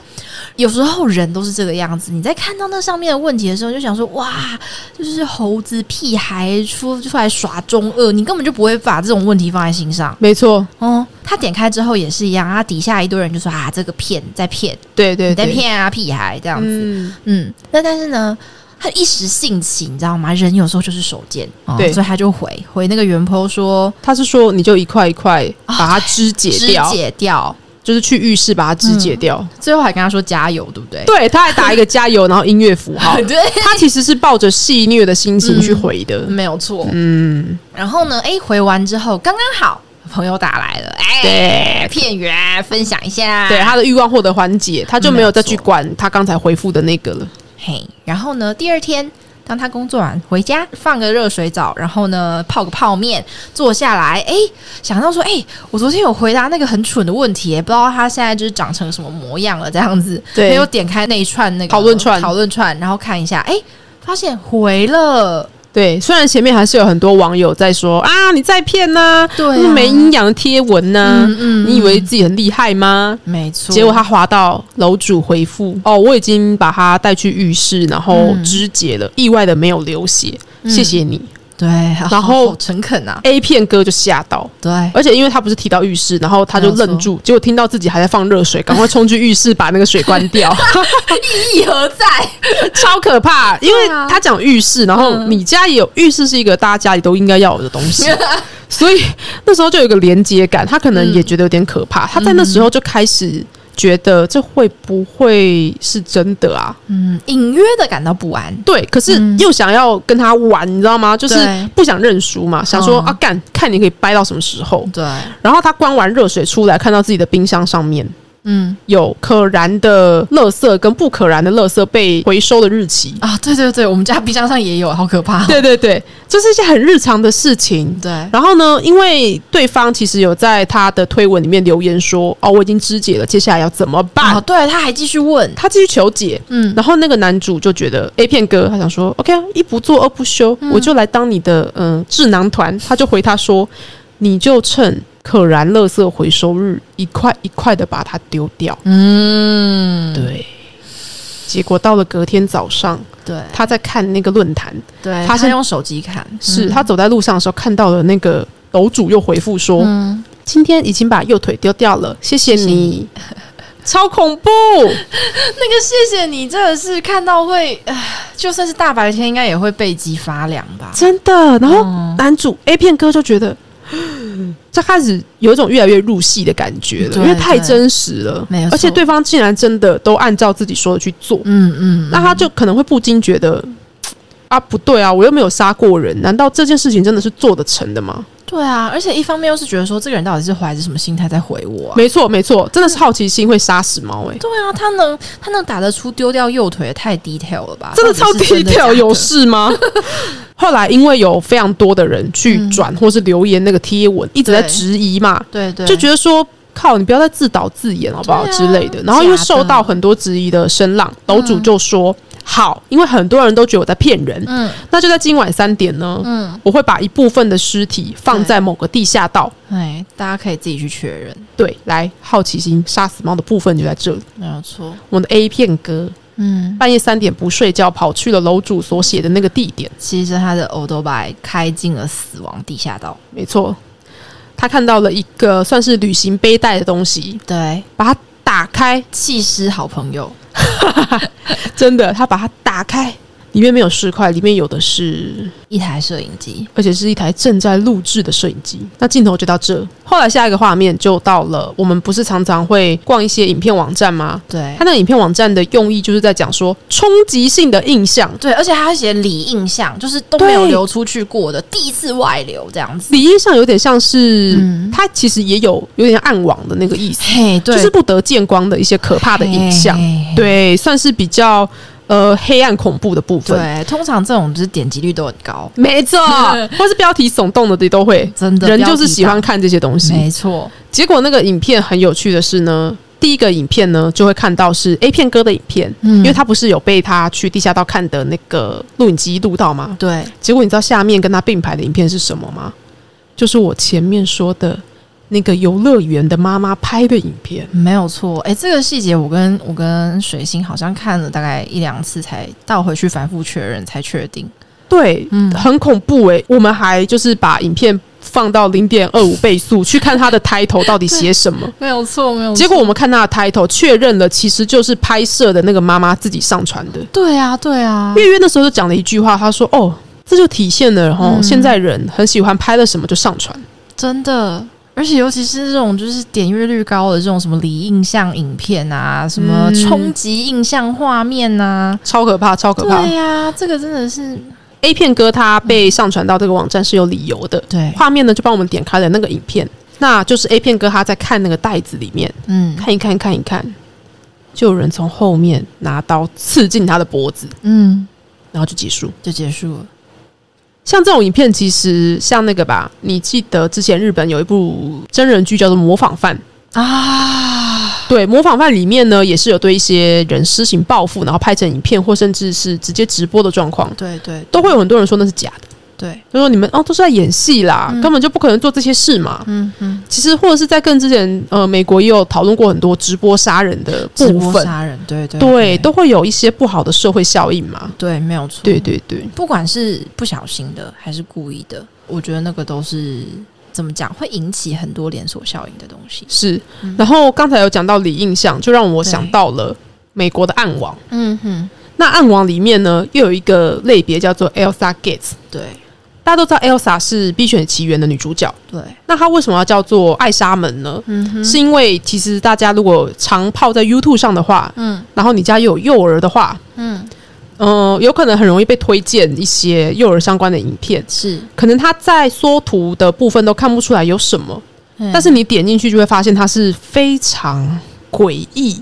有时候人都是这个样子，你在看到那上面的问题的时候，就想说：“哇，就是猴子屁孩出出来耍中二，你根本就不会把这种问题放在心上。”没错，哦，他点开之后也是一样，他底下一堆人就说：“啊，这个骗在骗，对对，在骗啊，屁孩这样子。”嗯，那但是呢？他一时兴起，你知道吗？人有时候就是手贱，对，所以他就回回那个原 po 说，他是说你就一块一块把它肢解掉，肢解掉，就是去浴室把它肢解掉，最后还跟他说加油，对不对？对，他还打一个加油，然后音乐符号，对，他其实是抱着戏虐的心情去回的，没有错，嗯。然后呢，哎，回完之后刚刚好。朋友打来了，哎，片源分享一下，对他的欲望获得缓解，他就没有再去管他刚才回复的那个了。嘿，然后呢，第二天当他工作完回家，放个热水澡，然后呢泡个泡面，坐下来，哎，想到说，哎，我昨天有回答那个很蠢的问题，不知道他现在就是长成什么模样了，这样子，对，没有点开那一串那个讨论串，讨论串，然后看一下，哎，发现回了。对，虽然前面还是有很多网友在说啊，你在骗呐，对，没营养的贴文呢，你以为自己很厉害吗？没错，结果他滑到楼主回复，哦，我已经把他带去浴室，然后肢解了，意外的没有流血，谢谢你。对，然后诚恳啊，A 片哥就吓到，对，而且因为他不是提到浴室，然后他就愣住，结果听到自己还在放热水，赶快冲去浴室把那个水关掉，意义何在？超可怕！因为他讲浴室，然后你家也有浴室，是一个大家家里都应该要有的东西，所以那时候就有个连接感，他可能也觉得有点可怕，他在那时候就开始。觉得这会不会是真的啊？嗯，隐约的感到不安。对，可是又想要跟他玩，你知道吗？就是不想认输嘛，想说啊，干，看你可以掰到什么时候。对。然后他关完热水出来，看到自己的冰箱上面。嗯，有可燃的垃圾跟不可燃的垃圾被回收的日期啊，对对对，我们家冰箱上也有，好可怕。对对对，这是一件很日常的事情。对，然后呢，因为对方其实有在他的推文里面留言说，哦，我已经肢解了，接下来要怎么办？对，他还继续问，他继续求解。嗯，然后那个男主就觉得 A 片哥，他想说，OK 啊，一不做二不休，我就来当你的嗯智囊团。他就回他说，你就趁。可燃垃圾回收日，一块一块的把它丢掉。嗯，对。结果到了隔天早上，对，他在看那个论坛，对，他先用手机看。是他走在路上的时候看到了那个楼主又回复说：“今天已经把右腿丢掉了，谢谢你。” 超恐怖！那个谢谢你，真的是看到会，就算是大白天，应该也会背脊发凉吧？真的。然后男主 A 片哥就觉得。这开始有一种越来越入戏的感觉了，因为太真实了，而且对方竟然真的都按照自己说的去做，嗯嗯，那他就可能会不禁觉得啊，不对啊，我又没有杀过人，难道这件事情真的是做得成的吗？对啊，而且一方面又是觉得说，这个人到底是怀着什么心态在回我？没错，没错，真的是好奇心会杀死猫哎。对啊，他能他能打得出丢掉右腿，太 detail 了吧？真的超 detail，有事吗？后来因为有非常多的人去转或是留言那个贴文，一直在质疑嘛，对对，就觉得说靠，你不要再自导自演好不好之类的。然后又受到很多质疑的声浪，楼主就说好，因为很多人都觉得我在骗人，嗯，那就在今晚三点呢，嗯，我会把一部分的尸体放在某个地下道，哎，大家可以自己去确认。对，来好奇心杀死猫的部分就在这里，没有错。我的 A 片哥。嗯，半夜三点不睡觉，跑去了楼主所写的那个地点。其实他的欧多白开进了死亡地下道。没错，他看到了一个算是旅行背带的东西。对，把它打开，弃尸好朋友，哈 哈真的，他把它打开。里面没有尸块，里面有的是一台摄影机，而且是一台正在录制的摄影机。那镜头就到这，后来下一个画面就到了。我们不是常常会逛一些影片网站吗？对，他那个影片网站的用意就是在讲说冲击性的印象。对，而且他写里印象，就是都没有流出去过的，第一次外流这样子。里印象有点像是，他其实也有有点暗网的那个意思，对，就是不得见光的一些可怕的影像。对，算是比较。呃，黑暗恐怖的部分，对，通常这种就是点击率都很高，没错，或是标题耸动的，都会真的人就是喜欢看这些东西，没错。结果那个影片很有趣的是呢，第一个影片呢就会看到是 A 片哥的影片，嗯因为他不是有被他去地下道看的那个录影机录到吗？对。结果你知道下面跟他并排的影片是什么吗？就是我前面说的。那个游乐园的妈妈拍的影片没有错，哎，这个细节我跟我跟水星好像看了大概一两次才倒回去反复确认才确定。对，嗯，很恐怖哎，我们还就是把影片放到零点二五倍速去看它的 title 到底写什么。没有错，没有。结果我们看它的 title，确认了其实就是拍摄的那个妈妈自己上传的。对啊，对啊。月月那时候就讲了一句话，她说：“哦，这就体现了哈，现在人很喜欢拍了什么就上传，真的。”而且，尤其是这种就是点阅率高的这种什么离印象影片啊，什么冲击印象画面啊，超可怕，超可怕。对呀，这个真的是 A 片哥他被上传到这个网站是有理由的。对，画面呢就帮我们点开了那个影片，那就是 A 片哥他在看那个袋子里面，嗯，看一看，看一看，就有人从后面拿刀刺进他的脖子，嗯，然后就结束，就结束了。像这种影片，其实像那个吧，你记得之前日本有一部真人剧叫做《模仿犯》啊？对，《模仿犯》里面呢，也是有对一些人施行报复，然后拍成影片，或甚至是直接直播的状况。对对，都会有很多人说那是假的。对，就说你们哦都是在演戏啦，根本就不可能做这些事嘛。嗯嗯，其实或者是在更之前，呃，美国也有讨论过很多直播杀人的部分，杀人，对对对，都会有一些不好的社会效应嘛。对，没有错。对对对，不管是不小心的还是故意的，我觉得那个都是怎么讲，会引起很多连锁效应的东西。是，然后刚才有讲到李印象，就让我想到了美国的暗网。嗯哼，那暗网里面呢，又有一个类别叫做 Elsa Gates。对。大家都知道 Elsa 是《冰雪奇缘》的女主角，对。那她为什么要叫做艾莎门呢？嗯，是因为其实大家如果常泡在 YouTube 上的话，嗯，然后你家又有幼儿的话，嗯，呃，有可能很容易被推荐一些幼儿相关的影片，是。可能他在缩图的部分都看不出来有什么，但是你点进去就会发现它是非常诡异。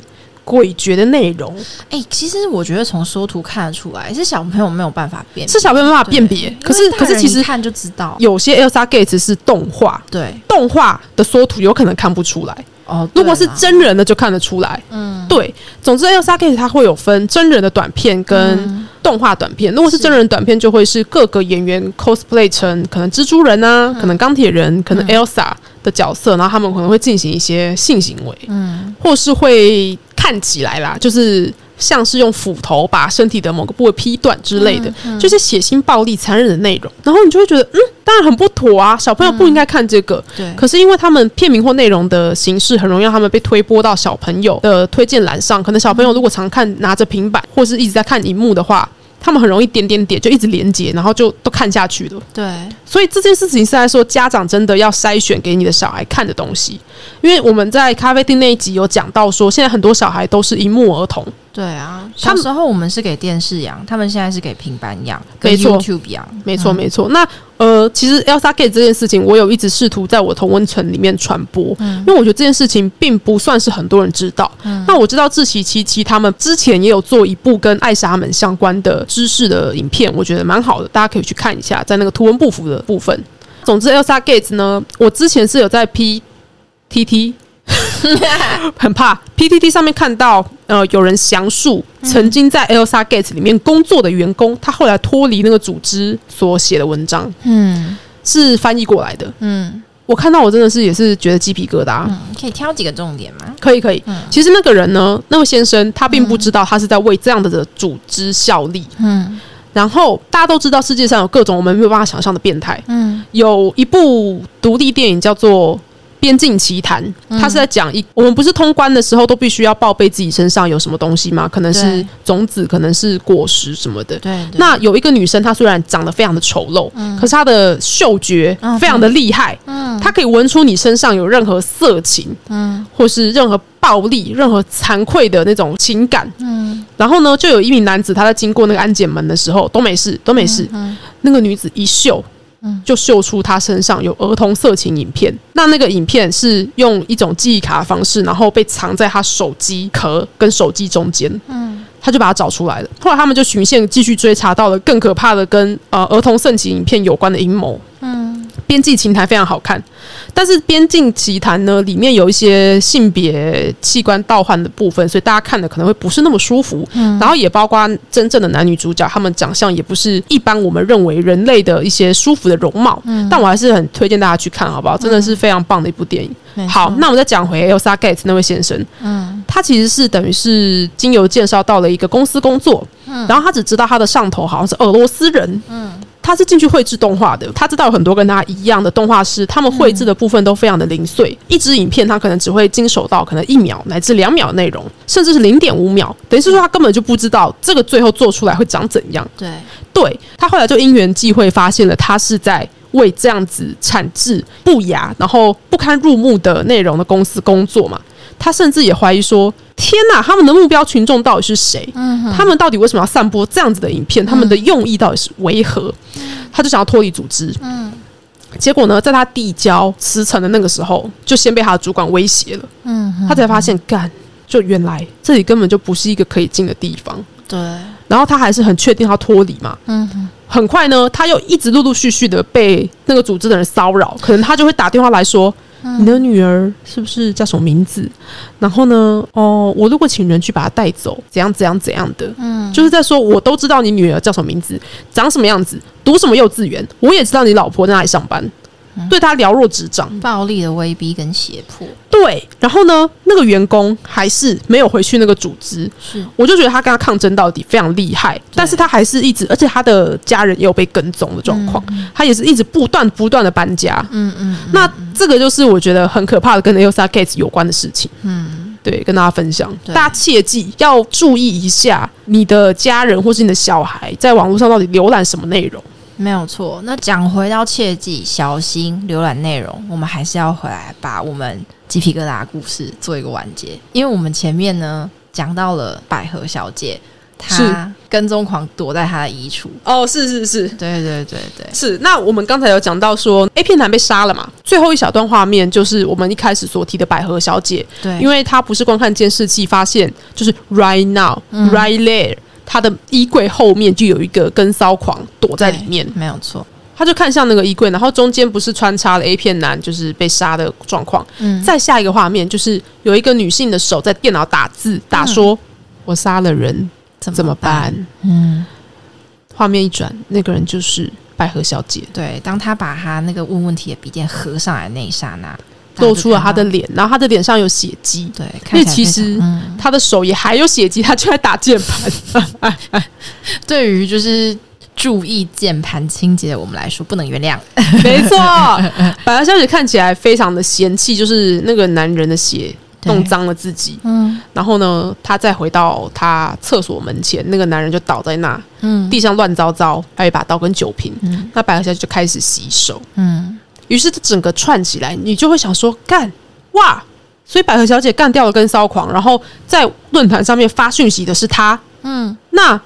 诡谲的内容，哎，其实我觉得从缩图看得出来，是小朋友没有办法辨，是小朋友没办法辨别。可是，可是其实看就知道，有些 Elsa Gates 是动画，对，动画的缩图有可能看不出来。哦，如果是真人的就看得出来。嗯，对。总之，Elsa Gates 它会有分真人的短片跟动画短片。如果是真人短片，就会是各个演员 cosplay 成可能蜘蛛人啊，可能钢铁人，可能 Elsa 的角色，然后他们可能会进行一些性行为，嗯，或是会。看起来啦，就是像是用斧头把身体的某个部位劈断之类的，就是血腥、暴力、残忍的内容。然后你就会觉得，嗯，当然很不妥啊，小朋友不应该看这个。对，可是因为他们片名或内容的形式，很容易让他们被推播到小朋友的推荐栏上。可能小朋友如果常看拿着平板或是一直在看荧幕的话。他们很容易点点点就一直连接，然后就都看下去了。对，所以这件事情是在说家长真的要筛选给你的小孩看的东西，因为我们在咖啡厅那一集有讲到说，现在很多小孩都是荧幕儿童。对啊，小时候我们是给电视养，他们现在是给平板养，没错，YouTube 养，没错没错。那呃，其实 Elsa Gate 这件事情，我有一直试图在我同温层里面传播，嗯因为我觉得这件事情并不算是很多人知道。嗯那我知道志奇七七他们之前也有做一部跟艾莎们相关的知识的影片，我觉得蛮好的，大家可以去看一下，在那个图文不符的部分。总之，Elsa Gate 呢，我之前是有在 PTT。很怕 PTT 上面看到，呃，有人详述曾经在 Elsa Gates 里面工作的员工，他后来脱离那个组织所写的文章，嗯，是翻译过来的，嗯，我看到我真的是也是觉得鸡皮疙瘩。嗯可以挑几个重点吗？可以，可以。嗯其实那个人呢，那位先生他并不知道他是在为这样的的组织效力，嗯。然后大家都知道世界上有各种我们没有办法想象的变态，嗯，有一部独立电影叫做。边境奇谈，他是在讲一，我们不是通关的时候都必须要报备自己身上有什么东西吗？可能是种子，可能是果实什么的。对。那有一个女生，她虽然长得非常的丑陋，可是她的嗅觉非常的厉害，嗯，她可以闻出你身上有任何色情，嗯，或是任何暴力、任何惭愧的那种情感，嗯。然后呢，就有一名男子他在经过那个安检门的时候都没事，都没事。那个女子一嗅。就秀出他身上有儿童色情影片，那那个影片是用一种记忆卡的方式，然后被藏在他手机壳跟手机中间。嗯，他就把它找出来了。后来他们就循线继续追查到了更可怕的跟呃儿童色情影片有关的阴谋。嗯。编辑情台非常好看，但是边境奇谈呢，里面有一些性别器官倒换的部分，所以大家看的可能会不是那么舒服。嗯，然后也包括真正的男女主角，他们长相也不是一般我们认为人类的一些舒服的容貌。嗯，但我还是很推荐大家去看，好不好？真的是非常棒的一部电影。好，那我们再讲回 Elsa Gates 那位先生。嗯，他其实是等于是经由介绍到了一个公司工作。嗯，然后他只知道他的上头好像是俄罗斯人。嗯。他是进去绘制动画的，他知道有很多跟他一样的动画师，他们绘制的部分都非常的零碎，一支影片他可能只会经手到可能一秒乃至两秒内容，甚至是零点五秒，等于是说他根本就不知道这个最后做出来会长怎样。对，对他后来就因缘际会发现了，他是在为这样子产制不雅然后不堪入目的内容。的公司工作嘛。他甚至也怀疑说：“天呐，他们的目标群众到底是谁？他们到底为什么要散播这样子的影片？他们的用意到底是为何？”他就想要脱离组织。嗯，结果呢，在他递交辞呈的那个时候，就先被他的主管威胁了。嗯，他才发现，干，就原来这里根本就不是一个可以进的地方。对，然后他还是很确定要脱离嘛。嗯，很快呢，他又一直陆陆续续的被那个组织的人骚扰，可能他就会打电话来说。你的女儿是不是叫什么名字？然后呢？哦，我如果请人去把她带走，怎样怎样怎样的？嗯，就是在说，我都知道你女儿叫什么名字，长什么样子，读什么幼稚园，我也知道你老婆在哪里上班。对他了若指掌，暴力的威逼跟胁迫。对，然后呢，那个员工还是没有回去那个组织。是，我就觉得他跟他抗争到底非常厉害，但是他还是一直，而且他的家人也有被跟踪的状况，他也是一直不断不断的搬家。嗯嗯，那这个就是我觉得很可怕的，跟 Elsa Gates 有关的事情。嗯，对，跟大家分享，大家切记要注意一下，你的家人或是你的小孩在网络上到底浏览什么内容。没有错。那讲回到切记小心浏览内容，我们还是要回来把我们鸡皮疙瘩故事做一个完结。因为我们前面呢讲到了百合小姐，她跟踪狂躲在她的衣橱。哦，是是是，对对对对，是。那我们刚才有讲到说，A 片男被杀了嘛？最后一小段画面就是我们一开始所提的百合小姐。对，因为她不是光看监视器发现，就是 right now，right there。他的衣柜后面就有一个跟骚狂躲在里面，没有错。他就看向那个衣柜，然后中间不是穿插了 A 片男就是被杀的状况。嗯，再下一个画面就是有一个女性的手在电脑打字，打说：“我杀了人，怎么办？”嗯，画面一转，那个人就是百合小姐。对，当他把他那个问问题的笔电合上来那一刹那。露出了他的脸，然后他的脸上有血迹。对，因为其实他的手也还有血迹，他就在打键盘。对于就是注意键盘清洁我们来说，不能原谅。没错，百合小姐看起来非常的嫌弃，就是那个男人的血弄脏了自己。嗯，然后呢，他再回到他厕所门前，那个男人就倒在那，嗯，地上乱糟糟，还有一把刀跟酒瓶。嗯，那百合小姐就开始洗手。嗯。于是这整个串起来，你就会想说干哇！所以百合小姐干掉了跟骚狂，然后在论坛上面发讯息的是他。嗯，那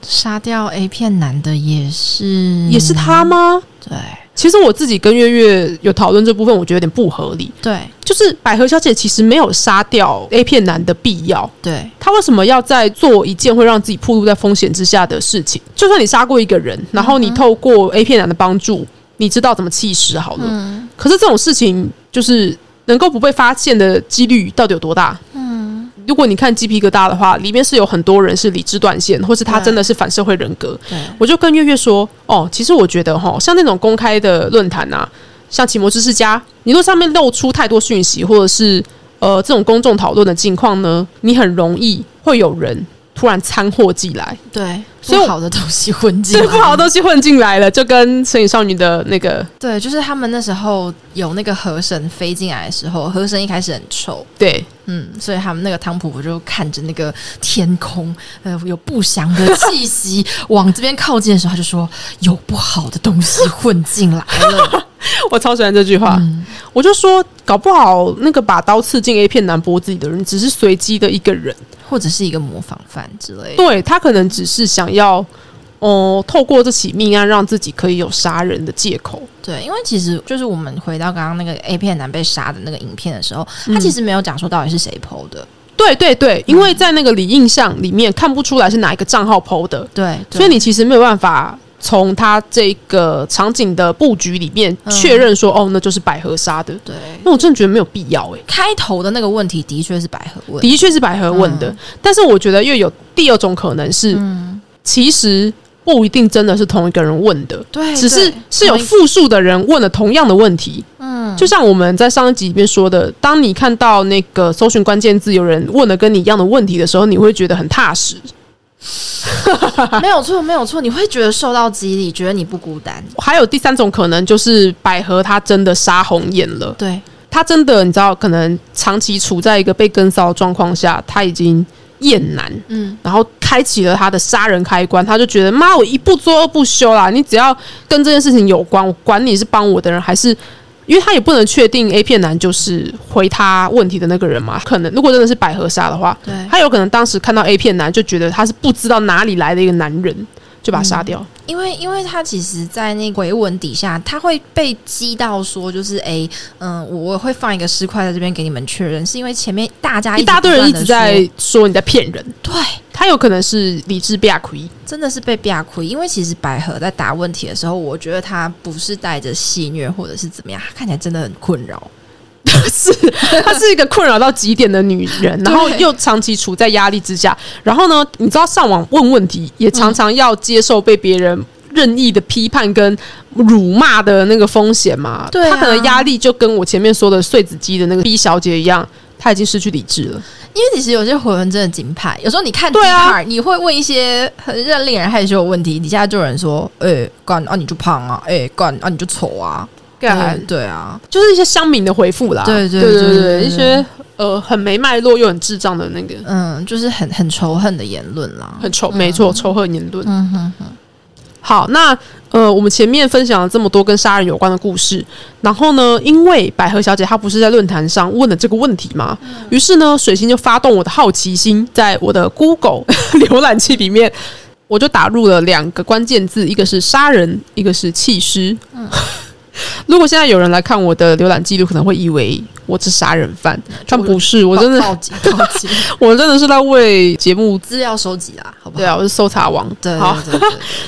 杀掉 A 片男的也是也是他吗？对，其实我自己跟月月有讨论这部分，我觉得有点不合理。对，就是百合小姐其实没有杀掉 A 片男的必要。对，她为什么要在做一件会让自己暴露在风险之下的事情？就算你杀过一个人，然后你透过 A 片男的帮助。你知道怎么弃尸好了，可是这种事情就是能够不被发现的几率到底有多大？嗯，如果你看鸡皮疙瘩的话，里面是有很多人是理智断线，或是他真的是反社会人格。我就跟月月说，哦，其实我觉得哈，像那种公开的论坛啊，像奇摩知识家，你若上面露出太多讯息，或者是呃这种公众讨论的境况呢，你很容易会有人。突然掺货进来，对，所以好的东西混进，不好的东西混进来了，就跟《神隐少女》的那个，对，就是他们那时候有那个河神飞进来的时候，河神一开始很臭，对，嗯，所以他们那个汤婆婆就看着那个天空，呃，有不祥的气息 往这边靠近的时候，他就说有不好的东西混进来了。我超喜欢这句话，我就说，搞不好那个把刀刺进 A 片男脖子里的人，只是随机的一个人。或者是一个模仿犯之类的，对他可能只是想要，哦，透过这起命案让自己可以有杀人的借口。对，因为其实就是我们回到刚刚那个 A 片男被杀的那个影片的时候，他其实没有讲说到底是谁 PO 的。对对对，因为在那个李印象里面看不出来是哪一个账号 PO 的。对，所以你其实没有办法。从他这个场景的布局里面确认说，哦，那就是百合杀的。对，那我真的觉得没有必要哎。开头的那个问题的确是百合问，的确是百合问的。但是我觉得又有第二种可能是，嗯其实不一定真的是同一个人问的。对，只是是有复数的人问了同样的问题。嗯，就像我们在上一集里面说的，当你看到那个搜寻关键字有人问了跟你一样的问题的时候，你会觉得很踏实。没有错，没有错，你会觉得受到激励，觉得你不孤单。还有第三种可能就是百合她真的杀红眼了，对她真的你知道，可能长期处在一个被跟骚的状况下，她已经厌男，嗯，然后开启了他的杀人开关，他就觉得妈，我一不做二不休啦！你只要跟这件事情有关，我管你是帮我的人还是。因为他也不能确定 A 片男就是回他问题的那个人嘛，可能如果真的是百合杀的话，他有可能当时看到 A 片男就觉得他是不知道哪里来的一个男人，就把他杀掉。因为，因为他其实，在那回文底下，他会被激到说，就是哎，嗯，我会放一个尸块在这边给你们确认，是因为前面大家一大堆人一直在说你在骗人，对他有可能是理智被亏，真的是被被亏。因为其实百合在答问题的时候，我觉得他不是带着戏虐或者是怎么样，看起来真的很困扰。是，她是一个困扰到极点的女人，然后又长期处在压力之下。然后呢，你知道上网问问题，也常常要接受被别人任意的批判跟辱骂的那个风险嘛？对，她可能压力就跟我前面说的碎子鸡的那个 B 小姐一样，她已经失去理智了。因为其实有些回文真的金牌，有时候你看对啊，你会问一些很让令人害羞的问题，底下就有人说：“哎，干啊你就胖啊，哎干啊你就丑啊。”干对啊，就是一些乡民的回复啦。对对对对，一些呃很没脉络又很智障的那个，嗯，就是很很仇恨的言论啦，很仇，没错，仇恨言论。嗯哼哼。好，那呃，我们前面分享了这么多跟杀人有关的故事，然后呢，因为百合小姐她不是在论坛上问了这个问题嘛，于是呢，水星就发动我的好奇心，在我的 Google 浏览器里面，我就打入了两个关键字，一个是杀人，一个是弃尸。嗯。如果现在有人来看我的浏览记录，可能会以为我是杀人犯，但不是，我真的报 警报警，我真的是在为节目资料收集啊，好不好？对啊，我是搜查王。对，好。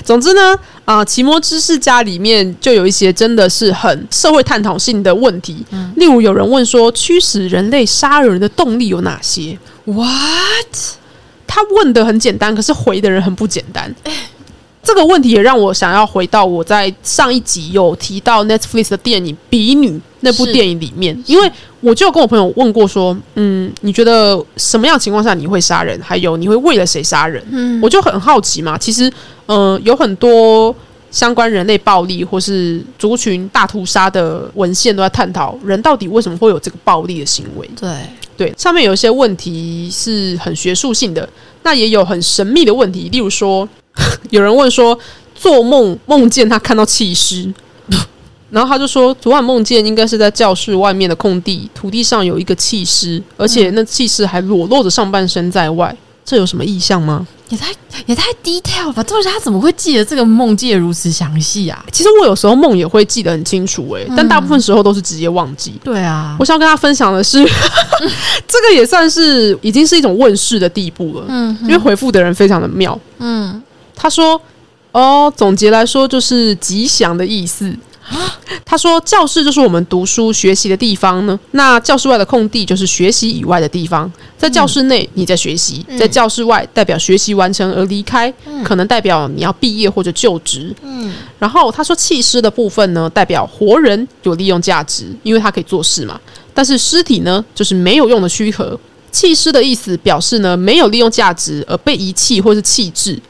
总之呢，啊，奇摩知识家里面就有一些真的是很社会探讨性的问题，例如有人问说，驱使人类杀人的动力有哪些？What？他问的很简单，可是回的人很不简单。这个问题也让我想要回到我在上一集有提到 Netflix 的电影《比女》那部电影里面，因为我就跟我朋友问过说，嗯，你觉得什么样情况下你会杀人？还有你会为了谁杀人？嗯，我就很好奇嘛。其实，呃，有很多相关人类暴力或是族群大屠杀的文献都在探讨人到底为什么会有这个暴力的行为。对对，上面有一些问题是很学术性的，那也有很神秘的问题，例如说。有人问说，做梦梦见他看到弃尸，然后他就说，昨晚梦见应该是在教室外面的空地，土地上有一个弃尸，而且那弃尸还裸露着上半身在外，这有什么意象吗？也太也太 detail 吧！这是他怎么会记得这个梦记得如此详细啊？其实我有时候梦也会记得很清楚，诶，但大部分时候都是直接忘记。对啊，我想跟他分享的是，这个也算是已经是一种问世的地步了。嗯，因为回复的人非常的妙。嗯。他说：“哦，总结来说就是吉祥的意思。”他说：“教室就是我们读书学习的地方呢。那教室外的空地就是学习以外的地方。在教室内你在学习，在教室外代表学习完成而离开，可能代表你要毕业或者就职。嗯。然后他说，弃尸的部分呢，代表活人有利用价值，因为他可以做事嘛。但是尸体呢，就是没有用的躯壳。弃尸的意思表示呢，没有利用价值而被遗弃或是弃置。”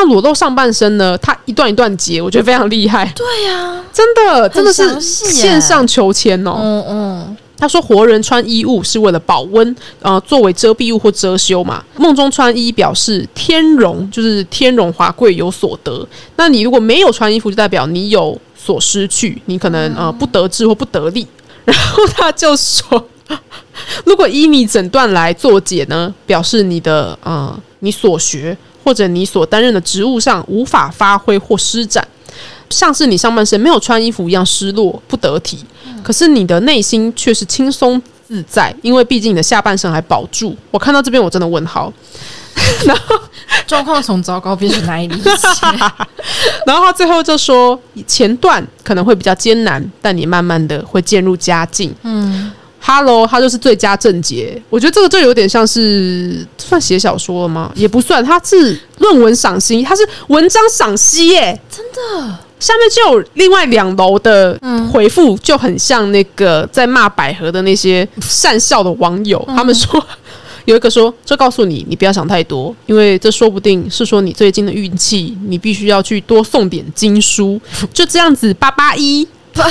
那裸露上半身呢？他一段一段截，我觉得非常厉害。对呀，真的真的是线上求签哦。嗯嗯，他说活人穿衣物是为了保温，呃，作为遮蔽物或遮羞嘛。梦中穿衣表示天荣，就是天荣华贵有所得。那你如果没有穿衣服，就代表你有所失去，你可能呃不得志或不得力。然后他就说，如果依你诊断来做解呢，表示你的呃你所学。或者你所担任的职务上无法发挥或施展，像是你上半身没有穿衣服一样失落不得体，可是你的内心却是轻松自在，因为毕竟你的下半身还保住。我看到这边我真的问号，然后状况从糟糕变成难以理解，然后他最后就说前段可能会比较艰难，但你慢慢的会渐入佳境。嗯。Hello，他就是最佳正解。我觉得这个就有点像是算写小说了吗？也不算，他是论文赏析，他是文章赏析耶。真的，下面就有另外两楼的回复，就很像那个在骂百合的那些善笑的网友。他们说，有一个说，这告诉你，你不要想太多，因为这说不定是说你最近的运气，你必须要去多送点经书，就这样子，八八一。八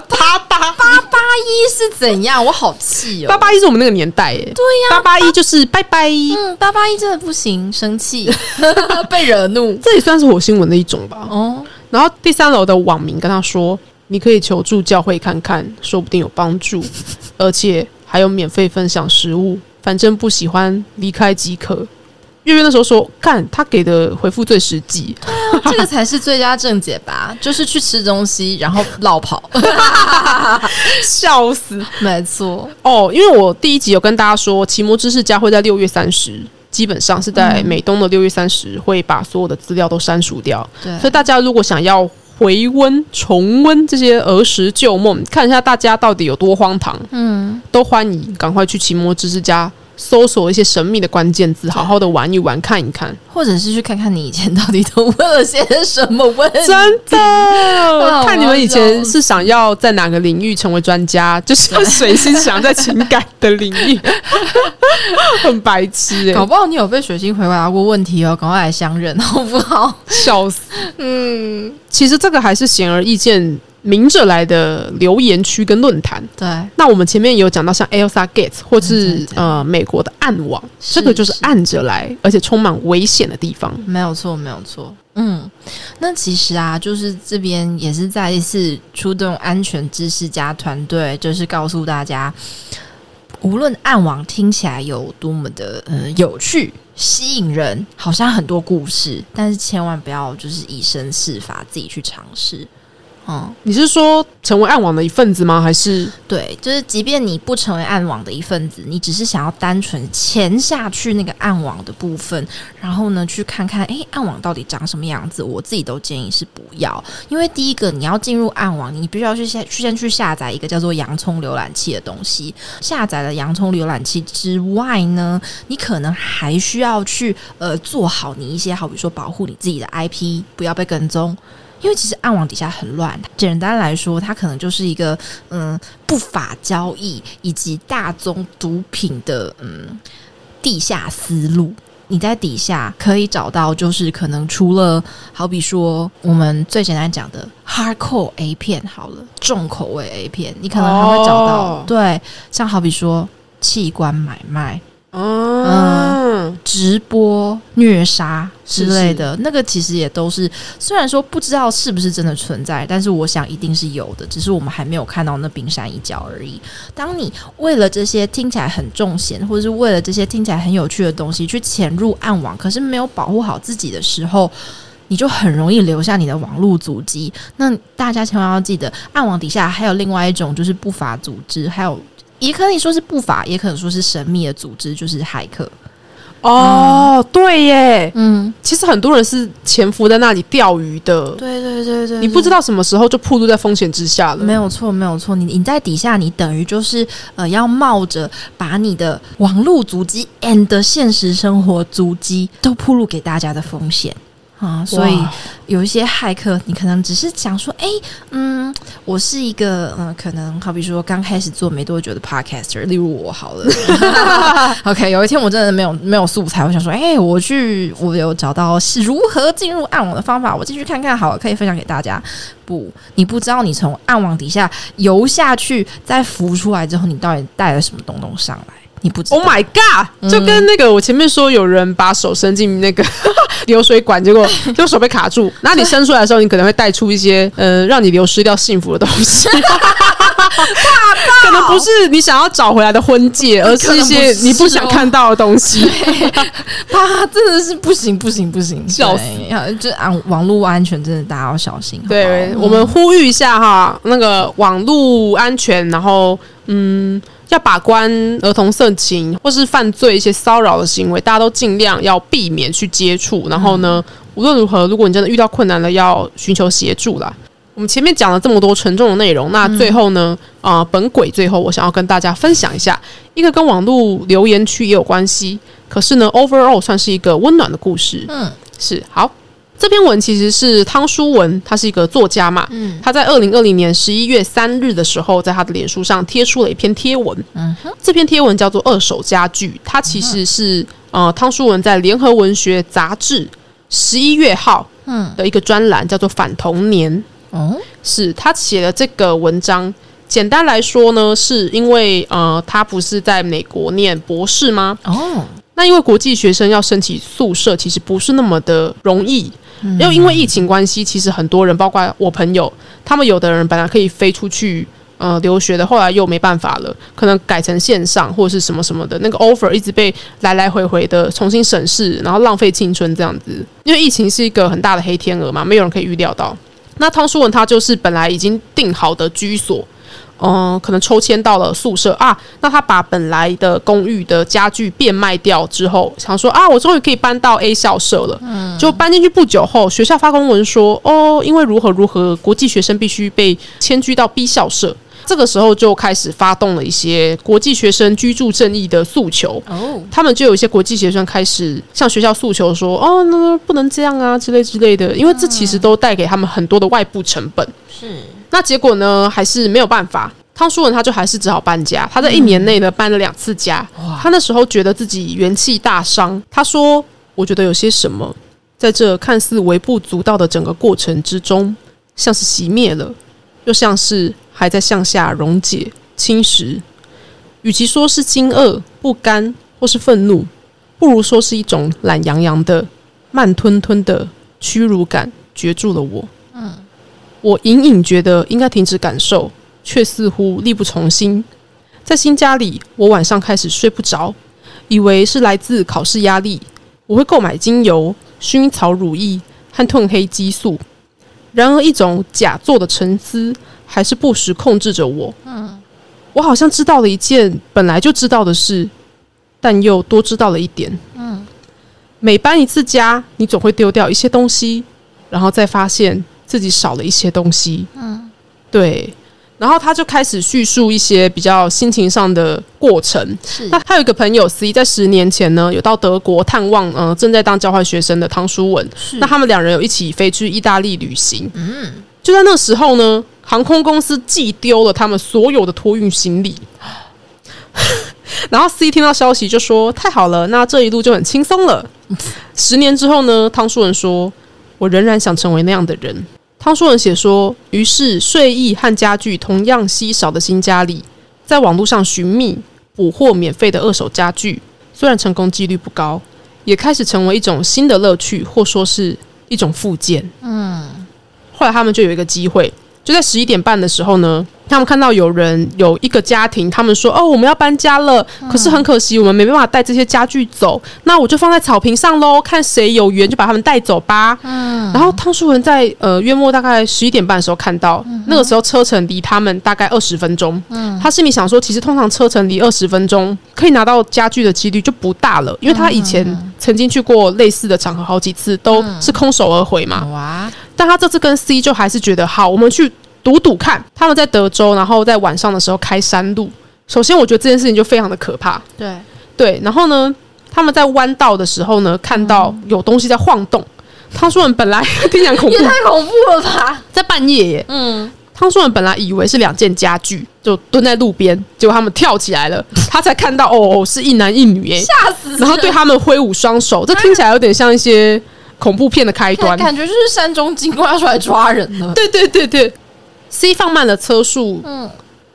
八八八八一是怎样？我好气哦！八八一是我们那个年代耶。对呀，八八一就是拜拜。嗯，八八一真的不行，生气 被惹怒，这也算是火星文的一种吧。哦。然后第三楼的网民跟他说：“你可以求助教会看看，说不定有帮助，而且还有免费分享食物。反正不喜欢离开即可。”月月那时候说：“看，他给的回复最实际，这个才是最佳正解吧？就是去吃东西，然后绕跑，笑死，没错哦。因为我第一集有跟大家说，奇摩知识家会在六月三十，基本上是在美东的六月三十会把所有的资料都删除掉。对，所以大家如果想要回温、重温这些儿时旧梦，看一下大家到底有多荒唐，嗯，都欢迎赶快去奇摩知识家。”搜索一些神秘的关键字，好好的玩一玩，看一看，或者是去看看你以前到底都问了些什么问题。真的，看你们以前是想要在哪个领域成为专家，就是水星想在情感的领域，很白痴哎，搞不好你有被水星回答过问题哦，赶快来相认好不好？笑死，嗯，其实这个还是显而易见。明着来的留言区跟论坛，对，那我们前面有讲到像 Elsa Gates 或是呃美国的暗网，这个就是暗着来，而且充满危险的地方。没有错，没有错。嗯，那其实啊，就是这边也是再一次出动安全知识家团队，就是告诉大家，无论暗网听起来有多么的呃有趣、吸引人，好像很多故事，但是千万不要就是以身试法，自己去尝试。嗯，你是说成为暗网的一份子吗？还是对，就是即便你不成为暗网的一份子，你只是想要单纯潜下去那个暗网的部分，然后呢，去看看哎，暗网到底长什么样子？我自己都建议是不要，因为第一个你要进入暗网，你必须要去先去先去下载一个叫做洋葱浏览器的东西。下载了洋葱浏览器之外呢，你可能还需要去呃做好你一些，好比说保护你自己的 IP 不要被跟踪。因为其实暗网底下很乱，简单来说，它可能就是一个嗯不法交易以及大宗毒品的嗯地下思路。你在底下可以找到，就是可能除了好比说我们最简单讲的 hardcore A 片好了，重口味 A 片，你可能还会找到对，像好比说器官买卖。嗯，直播虐杀之类的，那个其实也都是，虽然说不知道是不是真的存在，但是我想一定是有的，只是我们还没有看到那冰山一角而已。当你为了这些听起来很重险，或者是为了这些听起来很有趣的东西去潜入暗网，可是没有保护好自己的时候，你就很容易留下你的网络足迹。那大家千万要记得，暗网底下还有另外一种，就是不法组织，还有。也可以说是不法，也可能说是神秘的组织，就是骇客。哦，对耶，嗯，其实很多人是潜伏在那里钓鱼的。对对对对，你不知道什么时候就暴露在风险之下了。没有错，没有错，你你在底下，你等于就是呃，要冒着把你的网络足迹 and 现实生活足迹都暴露给大家的风险。啊，所以有一些骇客，你可能只是想说，哎，嗯，我是一个，嗯，可能好比说刚开始做没多久的 podcaster，例如我好了。OK，有一天我真的没有没有素材，我想说，哎，我去，我有找到是如何进入暗网的方法，我进去看看，好，可以分享给大家。不，你不知道你从暗网底下游下去，再浮出来之后，你到底带了什么东东上来？你不知？Oh my god！就跟那个我前面说，有人把手伸进那个 流水管，结果 就手被卡住。那你伸出来的时候，你可能会带出一些呃，让你流失掉幸福的东西。可能不是你想要找回来的婚戒，而是一些你不想看到的东西。他真的是不行，不行，不行！笑死！这安网络安全真的大家要小心。对我们呼吁一下哈，那个网络安全，然后嗯。要把关儿童色情或是犯罪一些骚扰的行为，大家都尽量要避免去接触。然后呢，无论如何，如果你真的遇到困难了，要寻求协助啦。我们前面讲了这么多沉重的内容，那最后呢，啊，本鬼最后我想要跟大家分享一下一个跟网络留言区也有关系，可是呢，overall 算是一个温暖的故事。嗯，是好。这篇文其实是汤书文，他是一个作家嘛，嗯，他在二零二零年十一月三日的时候，在他的脸书上贴出了一篇贴文，嗯哼，这篇贴文叫做《二手家具》，它其实是呃汤书文在《联合文学》杂志十一月号嗯的一个专栏，叫做《反童年》，哦，是他写的这个文章。简单来说呢，是因为呃，他不是在美国念博士吗？哦，那因为国际学生要申请宿舍，其实不是那么的容易。又因为疫情关系，其实很多人，包括我朋友，他们有的人本来可以飞出去呃留学的，后来又没办法了，可能改成线上或者是什么什么的，那个 offer 一直被来来回回的重新审视，然后浪费青春这样子。因为疫情是一个很大的黑天鹅嘛，没有人可以预料到。那汤书文他就是本来已经定好的居所。嗯，可能抽签到了宿舍啊，那他把本来的公寓的家具变卖掉之后，想说啊，我终于可以搬到 A 校舍了。嗯，就搬进去不久后，学校发公文说，哦，因为如何如何，国际学生必须被迁居到 B 校舍。这个时候就开始发动了一些国际学生居住正义的诉求。哦，他们就有一些国际学生开始向学校诉求说，哦，那不能这样啊，之类之类的，因为这其实都带给他们很多的外部成本。是。那结果呢？还是没有办法。汤书文他就还是只好搬家。他在一年内呢搬了两次家。他那时候觉得自己元气大伤。他说：“我觉得有些什么，在这看似微不足道的整个过程之中，像是熄灭了，又像是还在向下溶解、侵蚀。与其说是惊愕、不甘或是愤怒，不如说是一种懒洋洋的、慢吞吞的屈辱感，攫住了我。”嗯。我隐隐觉得应该停止感受，却似乎力不从心。在新家里，我晚上开始睡不着，以为是来自考试压力。我会购买精油、薰衣草乳液和褪黑激素。然而，一种假作的沉思还是不时控制着我。嗯，我好像知道了一件本来就知道的事，但又多知道了一点。嗯，每搬一次家，你总会丢掉一些东西，然后再发现。自己少了一些东西，嗯，对，然后他就开始叙述一些比较心情上的过程。是，那他有一个朋友 C，在十年前呢，有到德国探望，嗯，正在当交换学生的汤书文。是，那他们两人有一起飞去意大利旅行。嗯，就在那时候呢，航空公司寄丢了他们所有的托运行李。然后 C 听到消息就说：“太好了，那这一路就很轻松了。”十年之后呢，汤书文说：“我仍然想成为那样的人。”汤书文写说，于是睡意和家具同样稀少的新家里，在网络上寻觅捕获免费的二手家具，虽然成功几率不高，也开始成为一种新的乐趣，或说是一种附件。嗯，后来他们就有一个机会，就在十一点半的时候呢。他们看到有人有一个家庭，他们说：“哦，我们要搬家了，可是很可惜，我们没办法带这些家具走。那我就放在草坪上喽，看谁有缘就把他们带走吧。”嗯。然后汤淑文在呃月末大概十一点半的时候看到，那个时候车程离他们大概二十分钟。嗯。他心里想说：“其实通常车程离二十分钟，可以拿到家具的几率就不大了，因为他以前曾经去过类似的场合好几次，都是空手而回嘛。哇！但他这次跟 C 就还是觉得好，我们去。”赌赌看，他们在德州，然后在晚上的时候开山路。首先，我觉得这件事情就非常的可怕。对对，然后呢，他们在弯道的时候呢，看到有东西在晃动。汤叔文本来听起来恐怖，也太恐怖了吧！在半夜耶，嗯，汤叔文本来以为是两件家具，就蹲在路边，结果他们跳起来了，他才看到哦，是一男一女耶，吓死！然后对他们挥舞双手，这听起来有点像一些恐怖片的开端，感觉就是山中精怪要出来抓人了。对对对对。C 放慢了车速，嗯，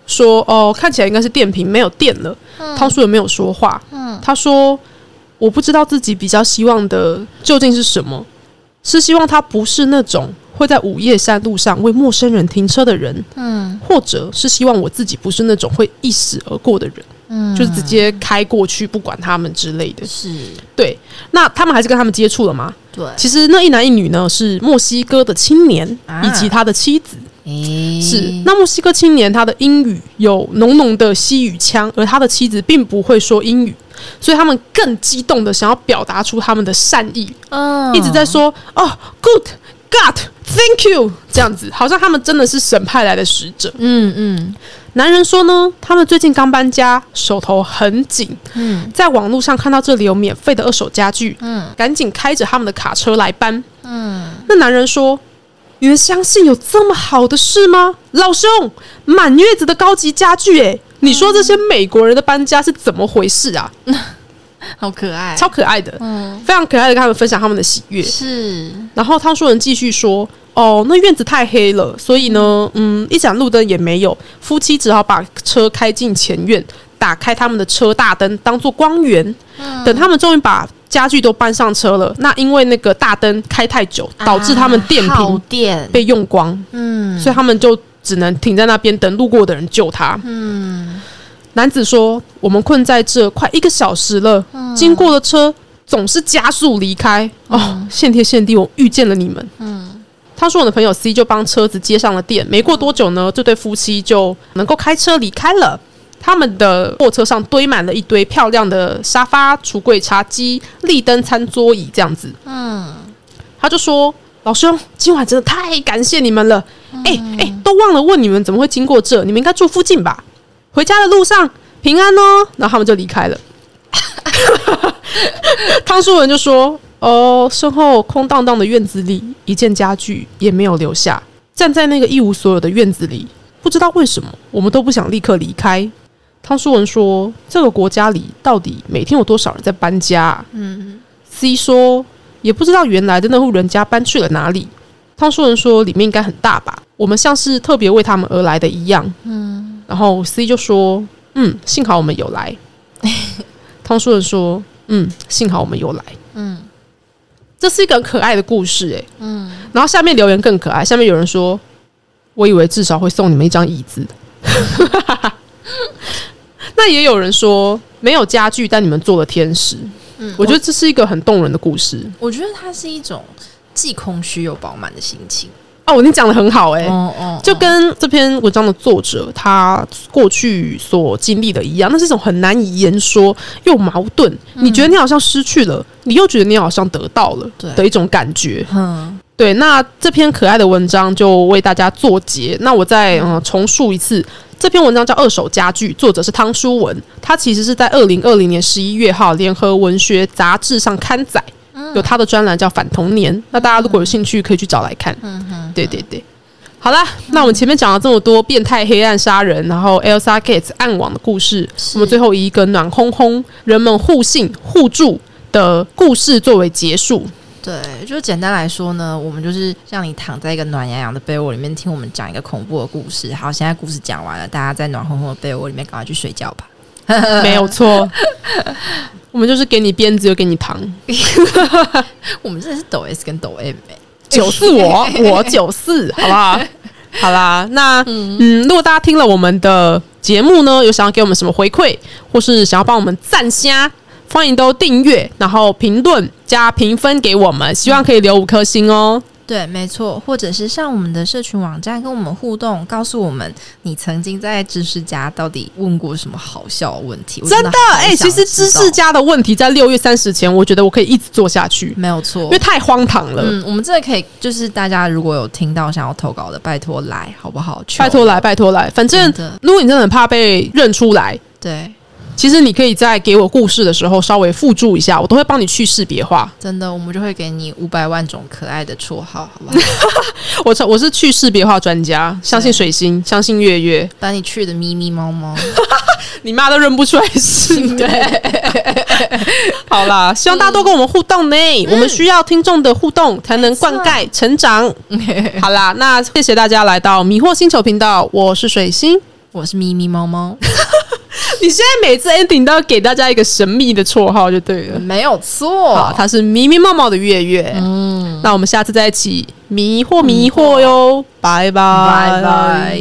说：“哦，看起来应该是电瓶没有电了。”汤叔也没有说话，嗯，他说：“我不知道自己比较希望的究竟是什么，是希望他不是那种会在午夜山路上为陌生人停车的人，嗯，或者是希望我自己不是那种会一死而过的人，嗯，就是直接开过去不管他们之类的。是对，那他们还是跟他们接触了吗？对，其实那一男一女呢是墨西哥的青年以及他的妻子。”是，那墨西哥青年他的英语有浓浓的西语腔，而他的妻子并不会说英语，所以他们更激动的想要表达出他们的善意，嗯，一直在说哦，good，God，thank you，这样子，好像他们真的是神派来的使者。嗯嗯，男人说呢，他们最近刚搬家，手头很紧，嗯，在网络上看到这里有免费的二手家具，嗯，赶紧开着他们的卡车来搬。嗯，那男人说：“你们相信有这么好的事吗？老兄，满月子的高级家具，哎，你说这些美国人的搬家是怎么回事啊？” 好可爱，超可爱的，嗯，非常可爱的，跟他们分享他们的喜悦。是，然后汤叔人继续说：“哦，那院子太黑了，所以呢，嗯，一盏路灯也没有，夫妻只好把车开进前院，打开他们的车大灯当做光源。等他们终于把家具都搬上车了，那因为那个大灯开太久，导致他们电瓶电被用光，嗯，所以他们就只能停在那边等路过的人救他，嗯。”男子说：“我们困在这快一个小时了，经过的车总是加速离开。哦，谢天谢地，我遇见了你们。”嗯，他说：“我的朋友 C 就帮车子接上了电。没过多久呢，这对夫妻就能够开车离开了。他们的货车上堆满了一堆漂亮的沙发、橱柜、茶几、立灯、餐桌椅，这样子。嗯，他就说：‘老兄，今晚真的太感谢你们了。哎哎，都忘了问你们怎么会经过这？你们应该住附近吧？’”回家的路上平安哦，然后他们就离开了。汤书文就说：“哦，身后空荡荡的院子里，一件家具也没有留下。站在那个一无所有的院子里，不知道为什么，我们都不想立刻离开。”汤书文说：“这个国家里到底每天有多少人在搬家？”嗯，C 说：“也不知道原来的那户人家搬去了哪里。”汤书文说：“里面应该很大吧？我们像是特别为他们而来的一样。”嗯。然后 C 就说：“嗯，幸好我们有来。”汤书文说：“嗯，幸好我们有来。”嗯，这是一个很可爱的故事，哎，嗯。然后下面留言更可爱，下面有人说：“我以为至少会送你们一张椅子。”那也有人说：“没有家具，但你们做了天使。”嗯，我觉得这是一个很动人的故事。我觉得它是一种既空虚又饱满的心情。哦，你讲的很好哎，就跟这篇文章的作者他过去所经历的一样，那是一种很难以言说又矛盾。你觉得你好像失去了，你又觉得你好像得到了的一种感觉。嗯，对。那这篇可爱的文章就为大家作结。那我再嗯重述一次，这篇文章叫《二手家具》，作者是汤书文，他其实是在二零二零年十一月号《联合文学》杂志上刊载。有他的专栏叫《反童年》，那大家如果有兴趣，可以去找来看。嗯哼，对对对，好啦，那我们前面讲了这么多变态黑暗杀人，然后 Elsa Gates 暗网的故事，我们最后以一个暖烘烘、人们互信互助的故事作为结束。对，就简单来说呢，我们就是让你躺在一个暖洋洋的被窝里面，听我们讲一个恐怖的故事。好，现在故事讲完了，大家在暖烘烘的被窝里面赶快去睡觉吧。没有错。我们就是给你鞭子又给你糖，我们真的是抖 S 跟抖 M 哎，九四我我九四，好不好？好啦，那嗯，如果大家听了我们的节目呢，有想要给我们什么回馈，或是想要帮我们赞虾，欢迎都订阅，然后评论加评分给我们，希望可以留五颗星哦。对，没错，或者是上我们的社群网站跟我们互动，告诉我们你曾经在知识家到底问过什么好笑问题。真的，哎，其实知识家的问题在六月三十前，我觉得我可以一直做下去，没有错，因为太荒唐了。嗯，我们真的可以，就是大家如果有听到想要投稿的，拜托来，好不好？拜托来，拜托来，反正如果你真的很怕被认出来，对。其实你可以在给我故事的时候稍微附注一下，我都会帮你去识别化。真的，我们就会给你五百万种可爱的绰号，好不好？我我是去识别化专家，相信水星，相信月月，把你去的咪咪猫猫，你妈都认不出来是。对，好啦，希望大家多跟我们互动呢。我们需要听众的互动才能灌溉成长。好啦，那谢谢大家来到迷惑星球频道，我是水星，我是咪咪猫猫。你现在每次 ending 都要给大家一个神秘的绰号就对了，没有错，他是迷迷冒冒的月月。嗯，那我们下次再一起迷惑迷惑哟，拜拜。拜拜。